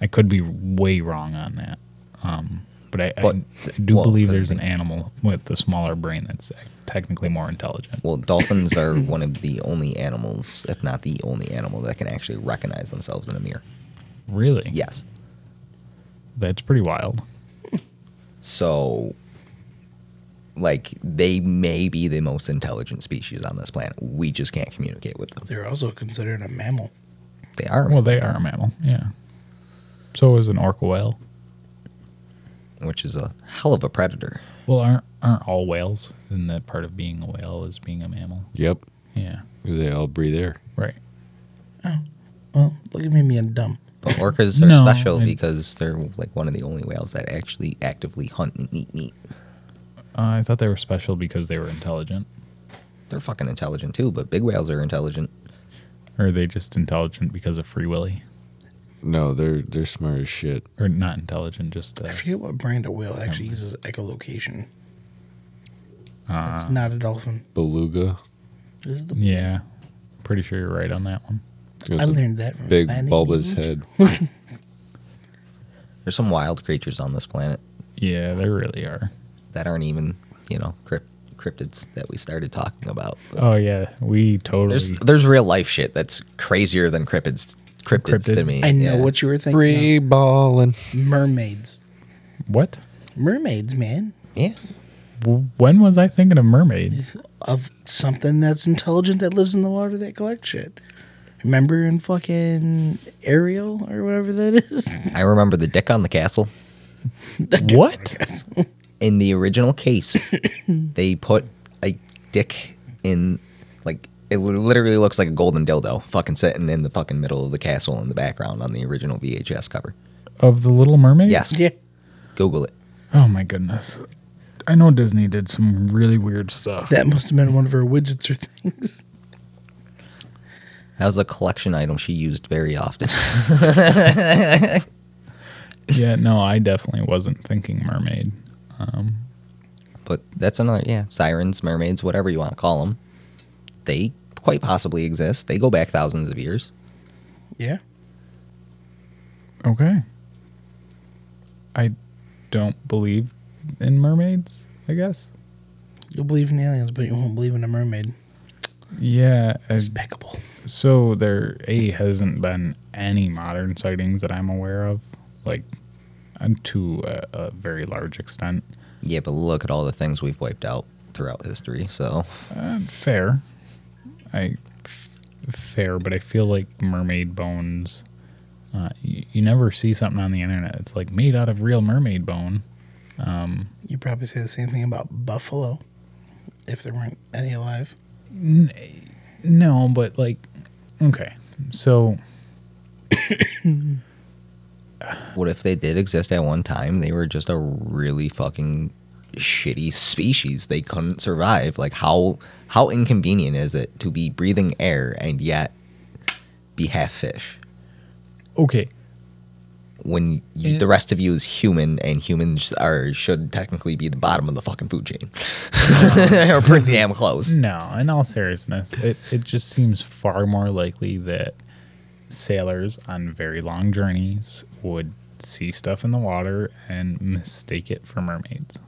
I could be way wrong on that, um, but I, What- I do well, believe what do you there's an animal with a smaller brain that's technically more intelligent. Well, dolphins are <laughs> one of the only animals, if not the only animal, that can actually recognize themselves in a mirror. Really? Yes. That's pretty wild. So, like, they may be the most intelligent species on this planet. We just can't communicate with them. They're also considered a mammal. They are, Well, they are a mammal. Yeah. So is an orca whale. which is a hell of a predator. Well, aren't aren't all whales? Isn't that part of being a whale is being a mammal? Yep. Yeah. Because they all breathe air. Right. Oh, well, look at me being dumb. But orcas are No, special because they're like one of the only whales that actually actively hunt and eat meat. Uh, I thought they were special because they were intelligent. They're fucking intelligent too, but big whales are intelligent. Or are they just intelligent because of Free Willy? No, they're they're smart as shit. or not intelligent, just uh, I forget what brand of whale actually uses echolocation. uh, It's not a dolphin. Beluga. Is it the- yeah. Pretty sure you're right on that one. I learned that from big Finding bulbous head. <laughs> There's some wild creatures on this planet Yeah, there really are. That aren't even, you know, crypt- cryptids that we started talking about. Oh yeah, we totally. There's there's real life shit that's crazier than cryptids. Cryptids, to Cryptids? me. I know yeah. what you were thinking. Free balling. of. Mermaids. what? Mermaids, man. Yeah. W- When was I thinking of mermaids? Of something that's intelligent that lives in the water that collects shit. Remember in fucking Ariel or whatever that is? I remember the dick on the castle. what? <laughs> In the original case, <coughs> they put a dick in, like, it literally looks like a golden dildo fucking sitting in the fucking middle of the castle in the background on the original VHS cover. Of the Little Mermaid? Yes. yeah. Google it. Oh my goodness. I know Disney did some really weird stuff. That must have been one of her widgets or things. That was a collection item she used very often. <laughs> <laughs> yeah, no, I definitely wasn't thinking mermaid. Um, but that's another, yeah, sirens, mermaids, whatever you want to call them. They quite possibly exist. They go back thousands of years. Yeah. okay. I don't believe in mermaids, I guess. You'll believe in aliens, but you won't believe in a mermaid. Yeah. I- Despicable. so there A hasn't been any modern sightings that I'm aware of, like and to a, a very large extent. Yeah, but look at all the things we've wiped out throughout history. So Uh, fair. I f- fair, but I feel like mermaid bones. Uh, you, you never see something on the internet. It's like made out of real mermaid bone. You probably say the same thing about buffalo, if there weren't any alive. No, but like, okay, so <coughs> <coughs> what if they did exist at one time? They were just a really fucking shitty species. They couldn't survive. Like how how inconvenient is it to be breathing air and yet be half fish? okay, When you, the rest of you is human, and humans are should technically be the bottom of the fucking food chain, <laughs> or pretty damn close. <laughs> no. In all seriousness, it it just seems far more likely that sailors on very long journeys would see stuff in the water and mistake it for mermaids.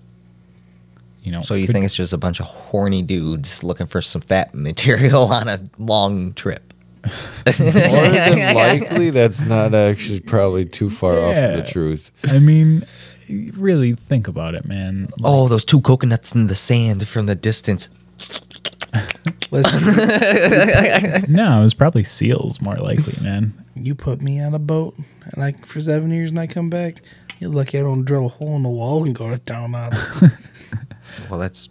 You know, So you could- think it's just a bunch of horny dudes looking for some fat <laughs> material on a long trip? More than <laughs> likely, that's not actually probably too far off from the truth. I mean, really think about it, man. Oh, those two coconuts in the sand from the distance. <laughs> Listen, No, it was probably seals more likely, man. you put me on a boat, and I for seven years, and I come back. You're lucky I don't drill a hole in the wall and go to town on it. <laughs> Well, that's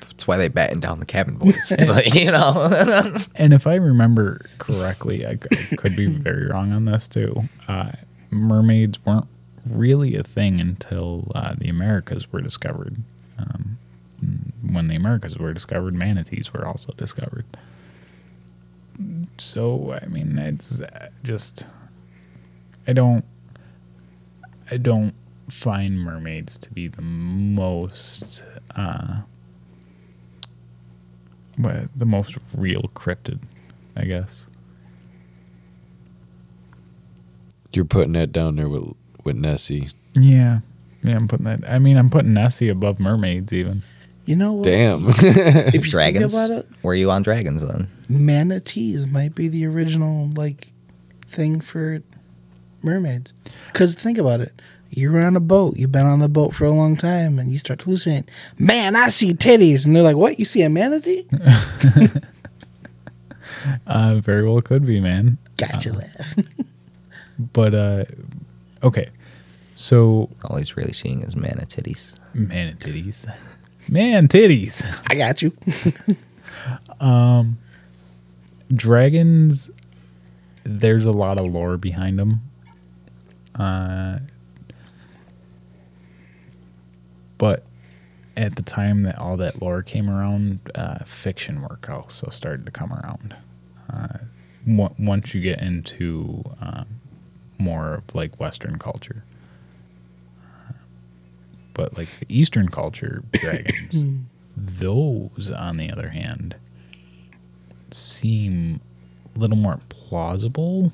that's why they batten down the cabin boys. <laughs> But, you know, And if I remember correctly, I could be very wrong on this too. Uh, mermaids weren't really a thing until uh, the Americas were discovered. Um, when the Americas were discovered, manatees were also discovered. So I mean, it's uh, just I don't I don't find mermaids to be the most uh, the most real cryptid, I guess. You're putting that down there with with Nessie. Yeah, yeah. I'm putting that. I mean, I'm putting Nessie above mermaids even. You know what? Damn. If you <laughs> dragons. think about it, Were you on dragons then? manatees might be the original like thing for mermaids. Because think about it. You're on a boat. You've been on the boat for a long time, and you start hallucinating. Man, I see titties, and they're like, "What? You see a manatee?" <laughs> Uh, very well could be, man. Gotcha. Laugh. <laughs> But uh, okay. So All he's really seeing is mana titties. man titties, man titties. I got you. um, dragons there's a lot of lore behind them uh, but at the time that all that lore came around uh, fiction work also started to come around uh, on- once you get into um, more of like Western culture. But like the Eastern culture <laughs> dragons, those on the other hand seem a little more plausible.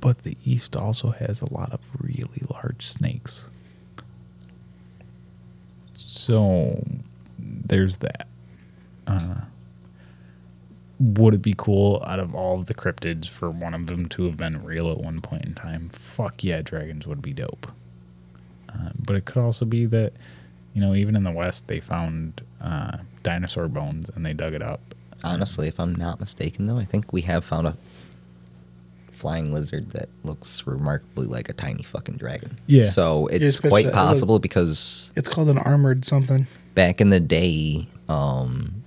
But the East also has a lot of really large snakes. So there's that. Uh, would it be cool out of all of the cryptids for one of them to have been real at one point in time? Fuck yeah, dragons would be dope. Uh, but it could also be that, you know, even in the West, they found uh, dinosaur bones and they dug it up. Honestly, if I'm not mistaken, though, I think we have found a flying lizard that looks remarkably like a tiny fucking dragon. Yeah. So it's especially quite that- possible because It's called an armored something. back in the day, um,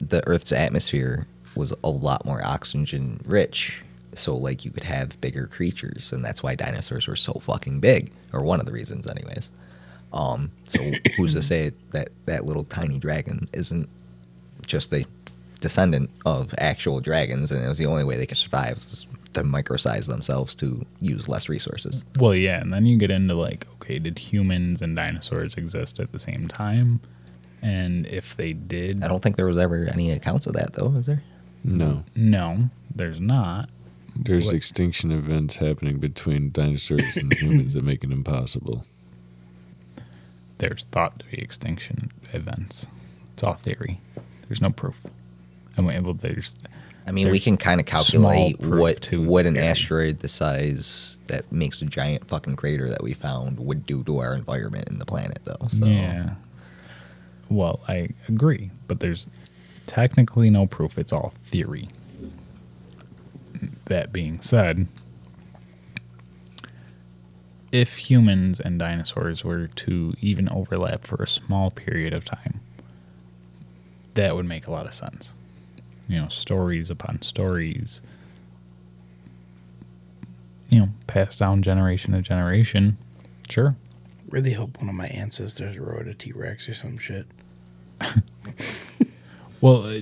the Earth's atmosphere was a lot more oxygen rich. So, like, you could have bigger creatures, and that's why dinosaurs were so fucking big, or one of the reasons, anyways. Um, so, <coughs> who's to say that that little tiny dragon isn't just the descendant of actual dragons, and it was the only way they could survive was to microsize themselves to use less resources? Well, yeah, and then you get into like, okay, did humans and dinosaurs exist at the same time? And if they did, I don't think there was ever any accounts of that, though, is there? No. no, there's not. There's What- extinction events happening between dinosaurs and <coughs> humans that make it impossible. There's thought to be extinction events. It's all theory. There's no proof. And we well, there's I mean, we can kind of calculate what to what an theory. asteroid the size that makes a giant fucking crater that we found would do to our environment and the planet, though. So yeah. Well, I agree, but there's technically no proof. It's all theory. That being said, if humans and dinosaurs were to even overlap for a small period of time, that would make a lot of sense. You know, stories upon stories, you know, passed down generation to generation. Sure. Really hope one of my ancestors rode a T Rex or some shit. <laughs> Well, uh,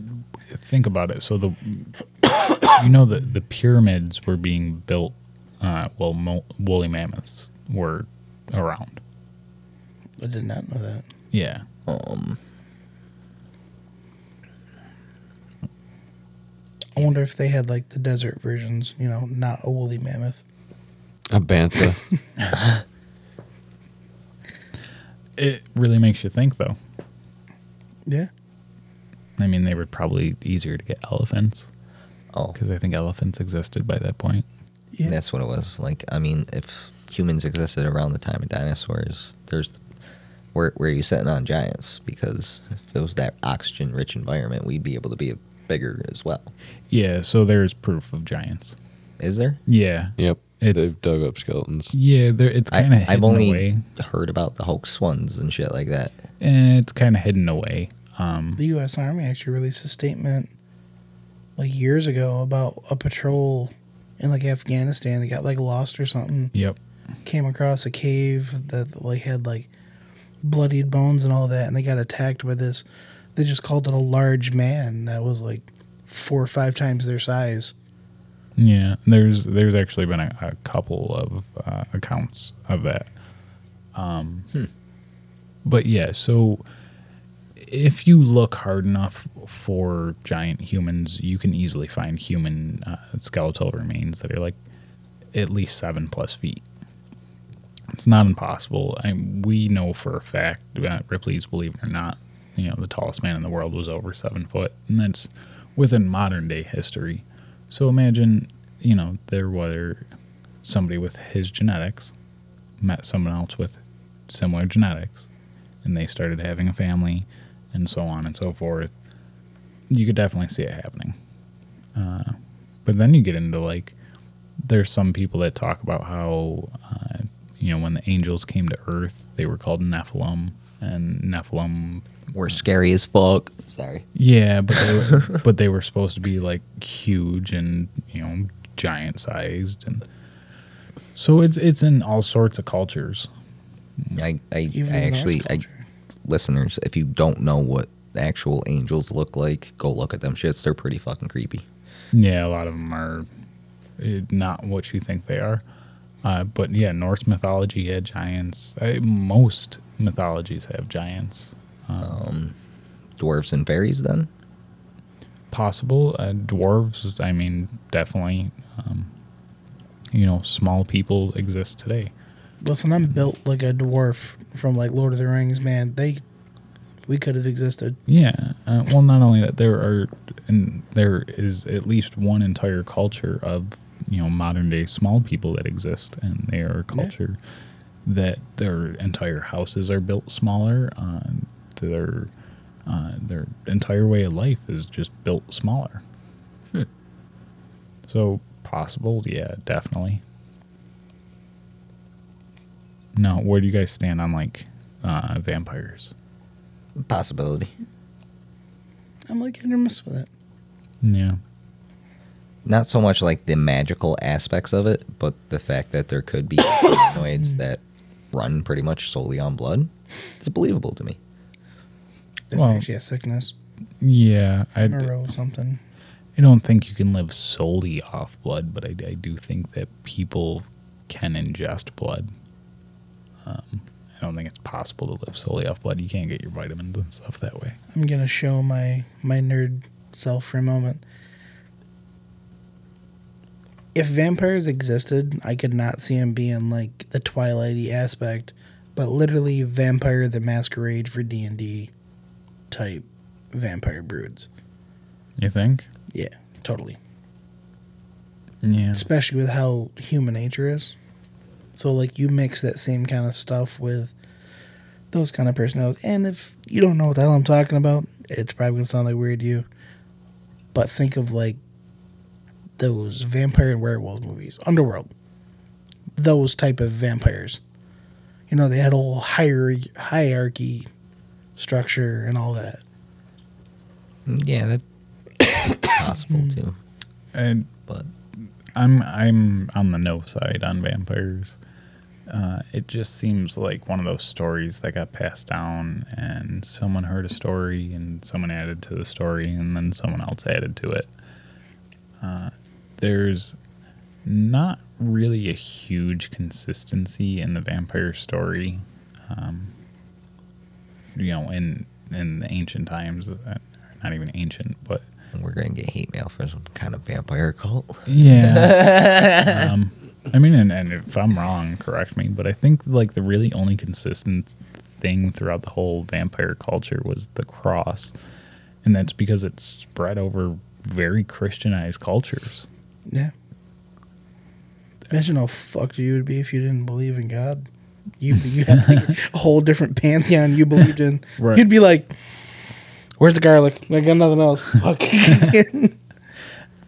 think about it. So the you know the the pyramids were being built. Uh, well, mo- woolly mammoths were around. I did not know that. Yeah, um, I wonder if they had like the desert versions, you know, not a woolly mammoth. A bantha. <laughs> it really makes you think, though. Yeah. I mean, they were probably easier to get elephants oh, because I think elephants existed by that point. Yeah. that's what it was. Like, I mean, if humans existed around the time of dinosaurs, there's where where are you sitting on giants? Because if it was that oxygen-rich environment, we'd be able to be bigger as well. Yeah, so there's proof of giants. Is there? Yeah, Yep. It's- They've dug up skeletons. yeah, there. It's kind of I've only away. heard about the hoax ones and shit like that. Eh, It's kind of hidden away. Um, The U.S. Army actually released a statement like years ago about a patrol in like Afghanistan. They got like lost or something. yep. Came across a cave that like had like bloodied bones and all that, and they got attacked by this. They just called it a large man that was like four or five times their size. Yeah, there's there's actually been a, a couple of uh, accounts of that. Um, But yeah, so if you look hard enough for giant humans, you can easily find human uh, skeletal remains that are like at least seven plus feet. It's not impossible. I, we know for a fact, uh, Ripley's believe it or not, you know, the tallest man in the world was over seven foot, and that's within modern day history. So imagine, you know, there were somebody with his genetics met someone else with similar genetics, and they started having a family, and so on and so forth. You could definitely see it happening. Uh, but then you get into like, there's some people that talk about how, uh, you know, when the angels came to Earth, they were called Nephilim, and Nephilim were scary as fuck. Sorry. yeah, but they were, <laughs> but they were supposed to be like huge and you know giant sized, and so it's it's in all sorts of cultures. I, I, Even I actually, I, culture. Listeners, if you don't know what actual angels look like, go look at them shits. They're pretty fucking creepy. Yeah, a lot of them are eh, not what you think they are. Uh, but yeah, Norse mythology had giants. Uh, most mythologies have giants. Um, dwarves and fairies, then? Possible. Uh, dwarves, I mean, definitely. Um, you know, small people exist today. Listen, I'm built like a dwarf from like Lord of the Rings, man. They, we could have existed. Yeah. Uh, well, not only that, there are, and there is at least one entire culture of you know modern day small people that exist, and they are a culture that their entire houses are built smaller. Uh, their uh, their entire way of life is just built smaller. So possible, yeah, definitely. Now, where do you guys stand on like uh, vampires? Possibility. I'm like hit or miss with it. Yeah. Not so much like the magical aspects of it, but the fact that there could be <coughs> humanoids that run pretty much solely on blood. It's believable to me. There's Well- actually a sickness, Yeah, I, neuro something. I don't think you can live solely off blood, but I, I do think that people can ingest blood. Um, I don't think it's possible to live solely off blood. You can't get your vitamins and stuff that way. I'm gonna show my my nerd self for a moment. If vampires existed, I could not see them being like the Twilighty aspect, but literally Vampire the Masquerade for D and D type vampire broods. You think? Yeah, totally. Yeah. Especially with how human nature is. So like you mix that same kind of stuff with those kind of personalities. And if you don't know what the hell I'm talking about, it's probably gonna sound like weird to you. But think of like those vampire and werewolf movies, Underworld. Those type of vampires. You know, they had a whole hierarchy, hierarchy structure and all that. Yeah, that's <coughs> possible hmm. too. And But I'm I'm on the no side on vampires. Uh, it just seems like one of those stories that got passed down, and someone heard a story, and someone added to the story, and then someone else added to it. Uh, there's not really a huge consistency in the vampire story. Um, you know, in in the ancient times, uh, not even ancient, but we're gonna get hate mail for some kind of vampire cult. Yeah. <laughs> um, I mean, and, and if I'm wrong, correct me, but I think like the really only consistent thing throughout the whole vampire culture was the cross, and that's because it spread over very Christianized cultures. Yeah. Imagine how fucked you would be if you didn't believe in God. You you had like a whole different pantheon you believed in. <laughs> Right. You'd be like, "Where's the garlic? I got nothing else." Fuck. <laughs> <laughs>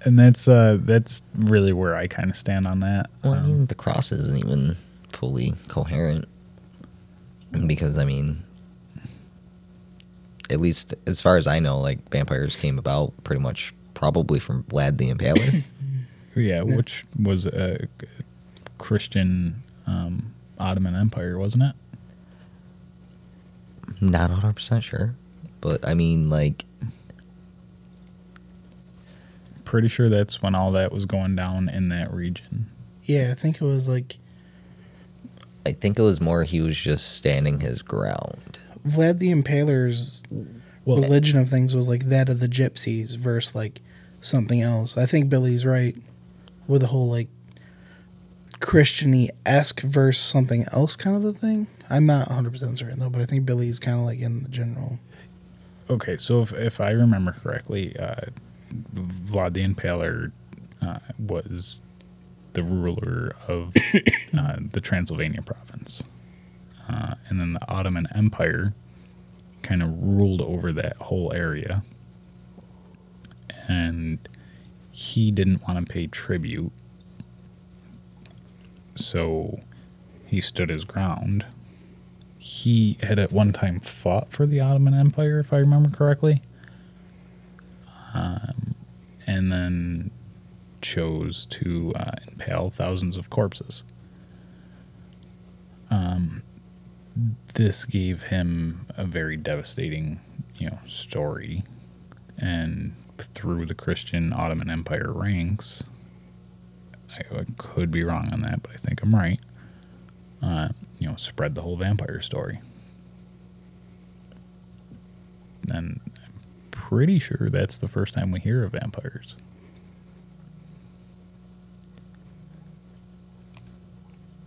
And that's uh that's really where I kind of stand on that. Well, I Um, mean, the cross isn't even fully coherent because I mean, at least as far as I know, like vampires came about pretty much probably from Vlad the Impaler. <laughs> <laughs> yeah, which was a Christian um, Ottoman Empire, wasn't it? Not 100 percent sure, but I mean, like, Pretty sure that's when all that was going down in that region. yeah, I think it was like I think it was more he was just standing his ground. Vlad the Impaler's Well, religion of things was like that of the gypsies versus like something else. I think Billy's right with the whole like Christiany esque versus something else kind of a thing. I'm not 100 percent certain though, but I think Billy's kind of like in the general. Okay, so if, if I remember correctly, uh, Vlad the Impaler uh, was the ruler of <coughs> uh, the Transylvania province. Uh, and then the Ottoman Empire kind of ruled over that whole area. And he didn't want to pay tribute. So he stood his ground. He had at one time fought for the Ottoman Empire, if I remember correctly. Um, and then chose to uh, impale thousands of corpses. Um, this gave him a very devastating, you know, story, and through the Christian Ottoman Empire ranks, I, I could be wrong on that, but I think I'm right. Uh, you know, spread the whole vampire story. And pretty sure that's the first time we hear of vampires.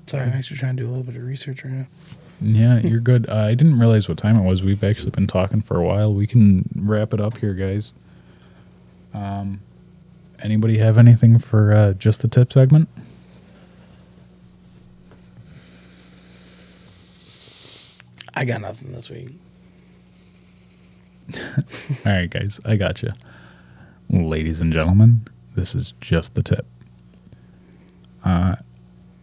Sorry, I'm actually trying to do a little bit of research right now. Yeah, you're good. Uh, I didn't realize what time it was. We've actually been talking for a while. We can wrap it up here, guys. Um, anybody have anything for uh, just the tip segment? I got nothing this week. <laughs> All right, guys, I got you. Ladies and gentlemen, this is just the tip. Uh,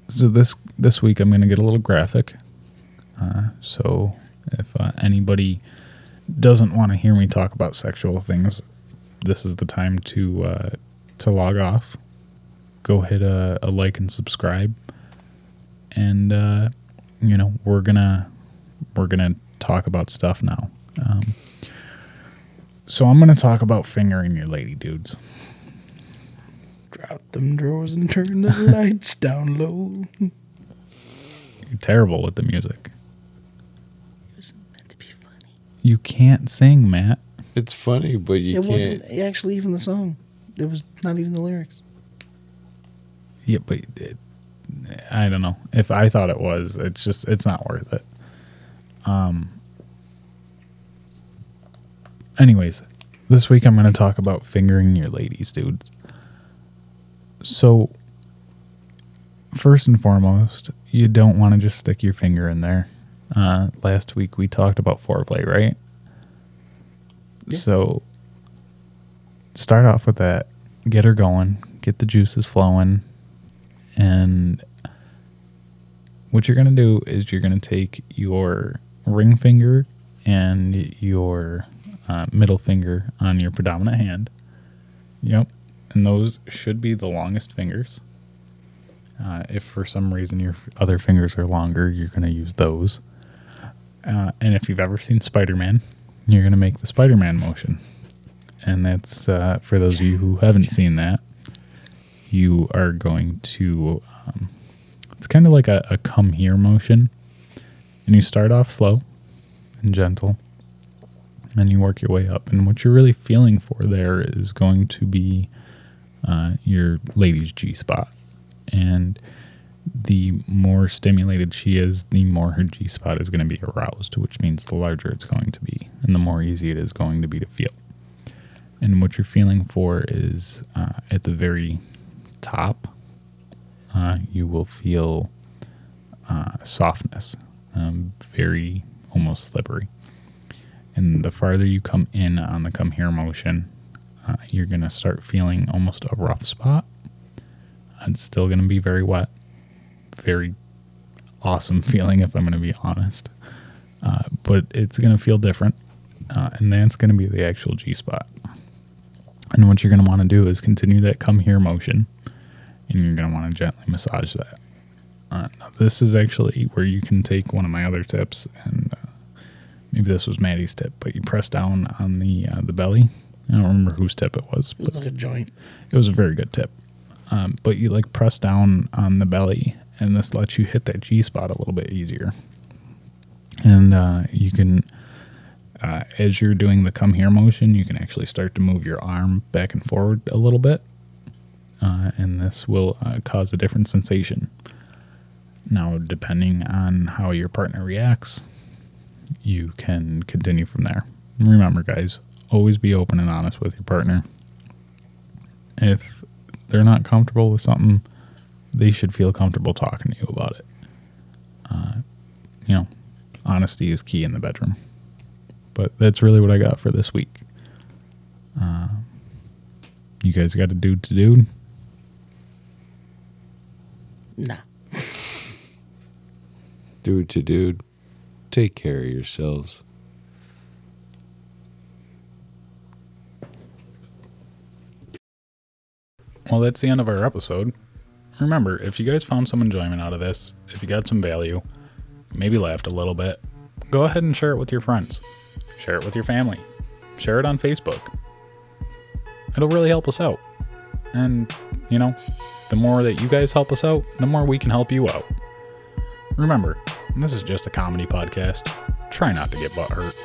so this this week I'm going to get a little graphic. Uh, so if uh, anybody doesn't want to hear me talk about sexual things, this is the time to uh, to log off. Go hit a, a like and subscribe, and uh, you know we're gonna we're gonna talk about stuff now. Um, so I'm gonna talk about fingering your lady dudes. Drop them drawers and turn the <laughs> lights down low. You're terrible with the music. It was meant to be funny. You can't sing, Matt. It's funny, but you it can't. wasn't actually even the song. It was not even the lyrics. Yeah, but it, I don't know. If I thought it was, it's just it's not worth it. Um. Anyways, this week I'm going to talk about fingering your ladies, dudes. So, first and foremost, you don't want to just stick your finger in there. Uh, last week we talked about foreplay, right? Yeah. So, start off with that. Get her going. Get the juices flowing. And what you're going to do is you're going to take your ring finger and your uh, middle finger on your predominant hand. Yep. And those should be the longest fingers. Uh, if for some reason your other fingers are longer, you're going to use those. Uh, and if you've ever seen Spider Man, you're going to make the Spider Man motion. And that's uh, for those of you who haven't seen that, you are going to. Um, it's kind of like a, a come here motion. And you start off slow and gentle. And you work your way up. And what you're really feeling for there is going to be uh, your lady's G spot. And the more stimulated she is, the more her G spot is going to be aroused, which means the larger it's going to be and the more easy it is going to be to feel. And what you're feeling for is uh, at the very top, uh, you will feel uh, softness, um, very almost slippery. And the farther you come in on the come here motion, uh, you're going to start feeling almost a rough spot. It's still going to be very wet, very awesome <laughs> feeling, if I'm going to be honest. Uh, but it's going to feel different. Uh, and that's going to be the actual G spot. And what you're going to want to do is continue that come here motion. And you're going to want to gently massage that. Uh, this is actually where you can take one of my other tips, and maybe this was Maddie's tip, but you press down on the uh, the belly. I don't remember whose tip it was, It was like a joint. it was a very good tip. Um, but you like press down on the belly, and this lets you hit that G spot a little bit easier. And uh, you can, uh, as you're doing the come here motion, you can actually start to move your arm back and forward a little bit. Uh, and this will uh, cause a different sensation. Now, depending on how your partner reacts, you can continue from there. Remember, guys, always be open and honest with your partner if they're not comfortable with something, they should feel comfortable talking to you about it. Uh, you know, honesty is key in the bedroom. But that's really what I got for this week. Uh, you guys got a dude to dude? Nah. <laughs> Dude to dude, take care of yourselves. Well, that's the end of our episode. Remember, if you guys found some enjoyment out of this, if you got some value, maybe laughed a little bit, go ahead and share it with your friends. Share it with your family. Share it on Facebook. It'll really help us out. And, you know, the more that you guys help us out, the more we can help you out. Remember, this is just a comedy podcast. Try not to get butt hurt.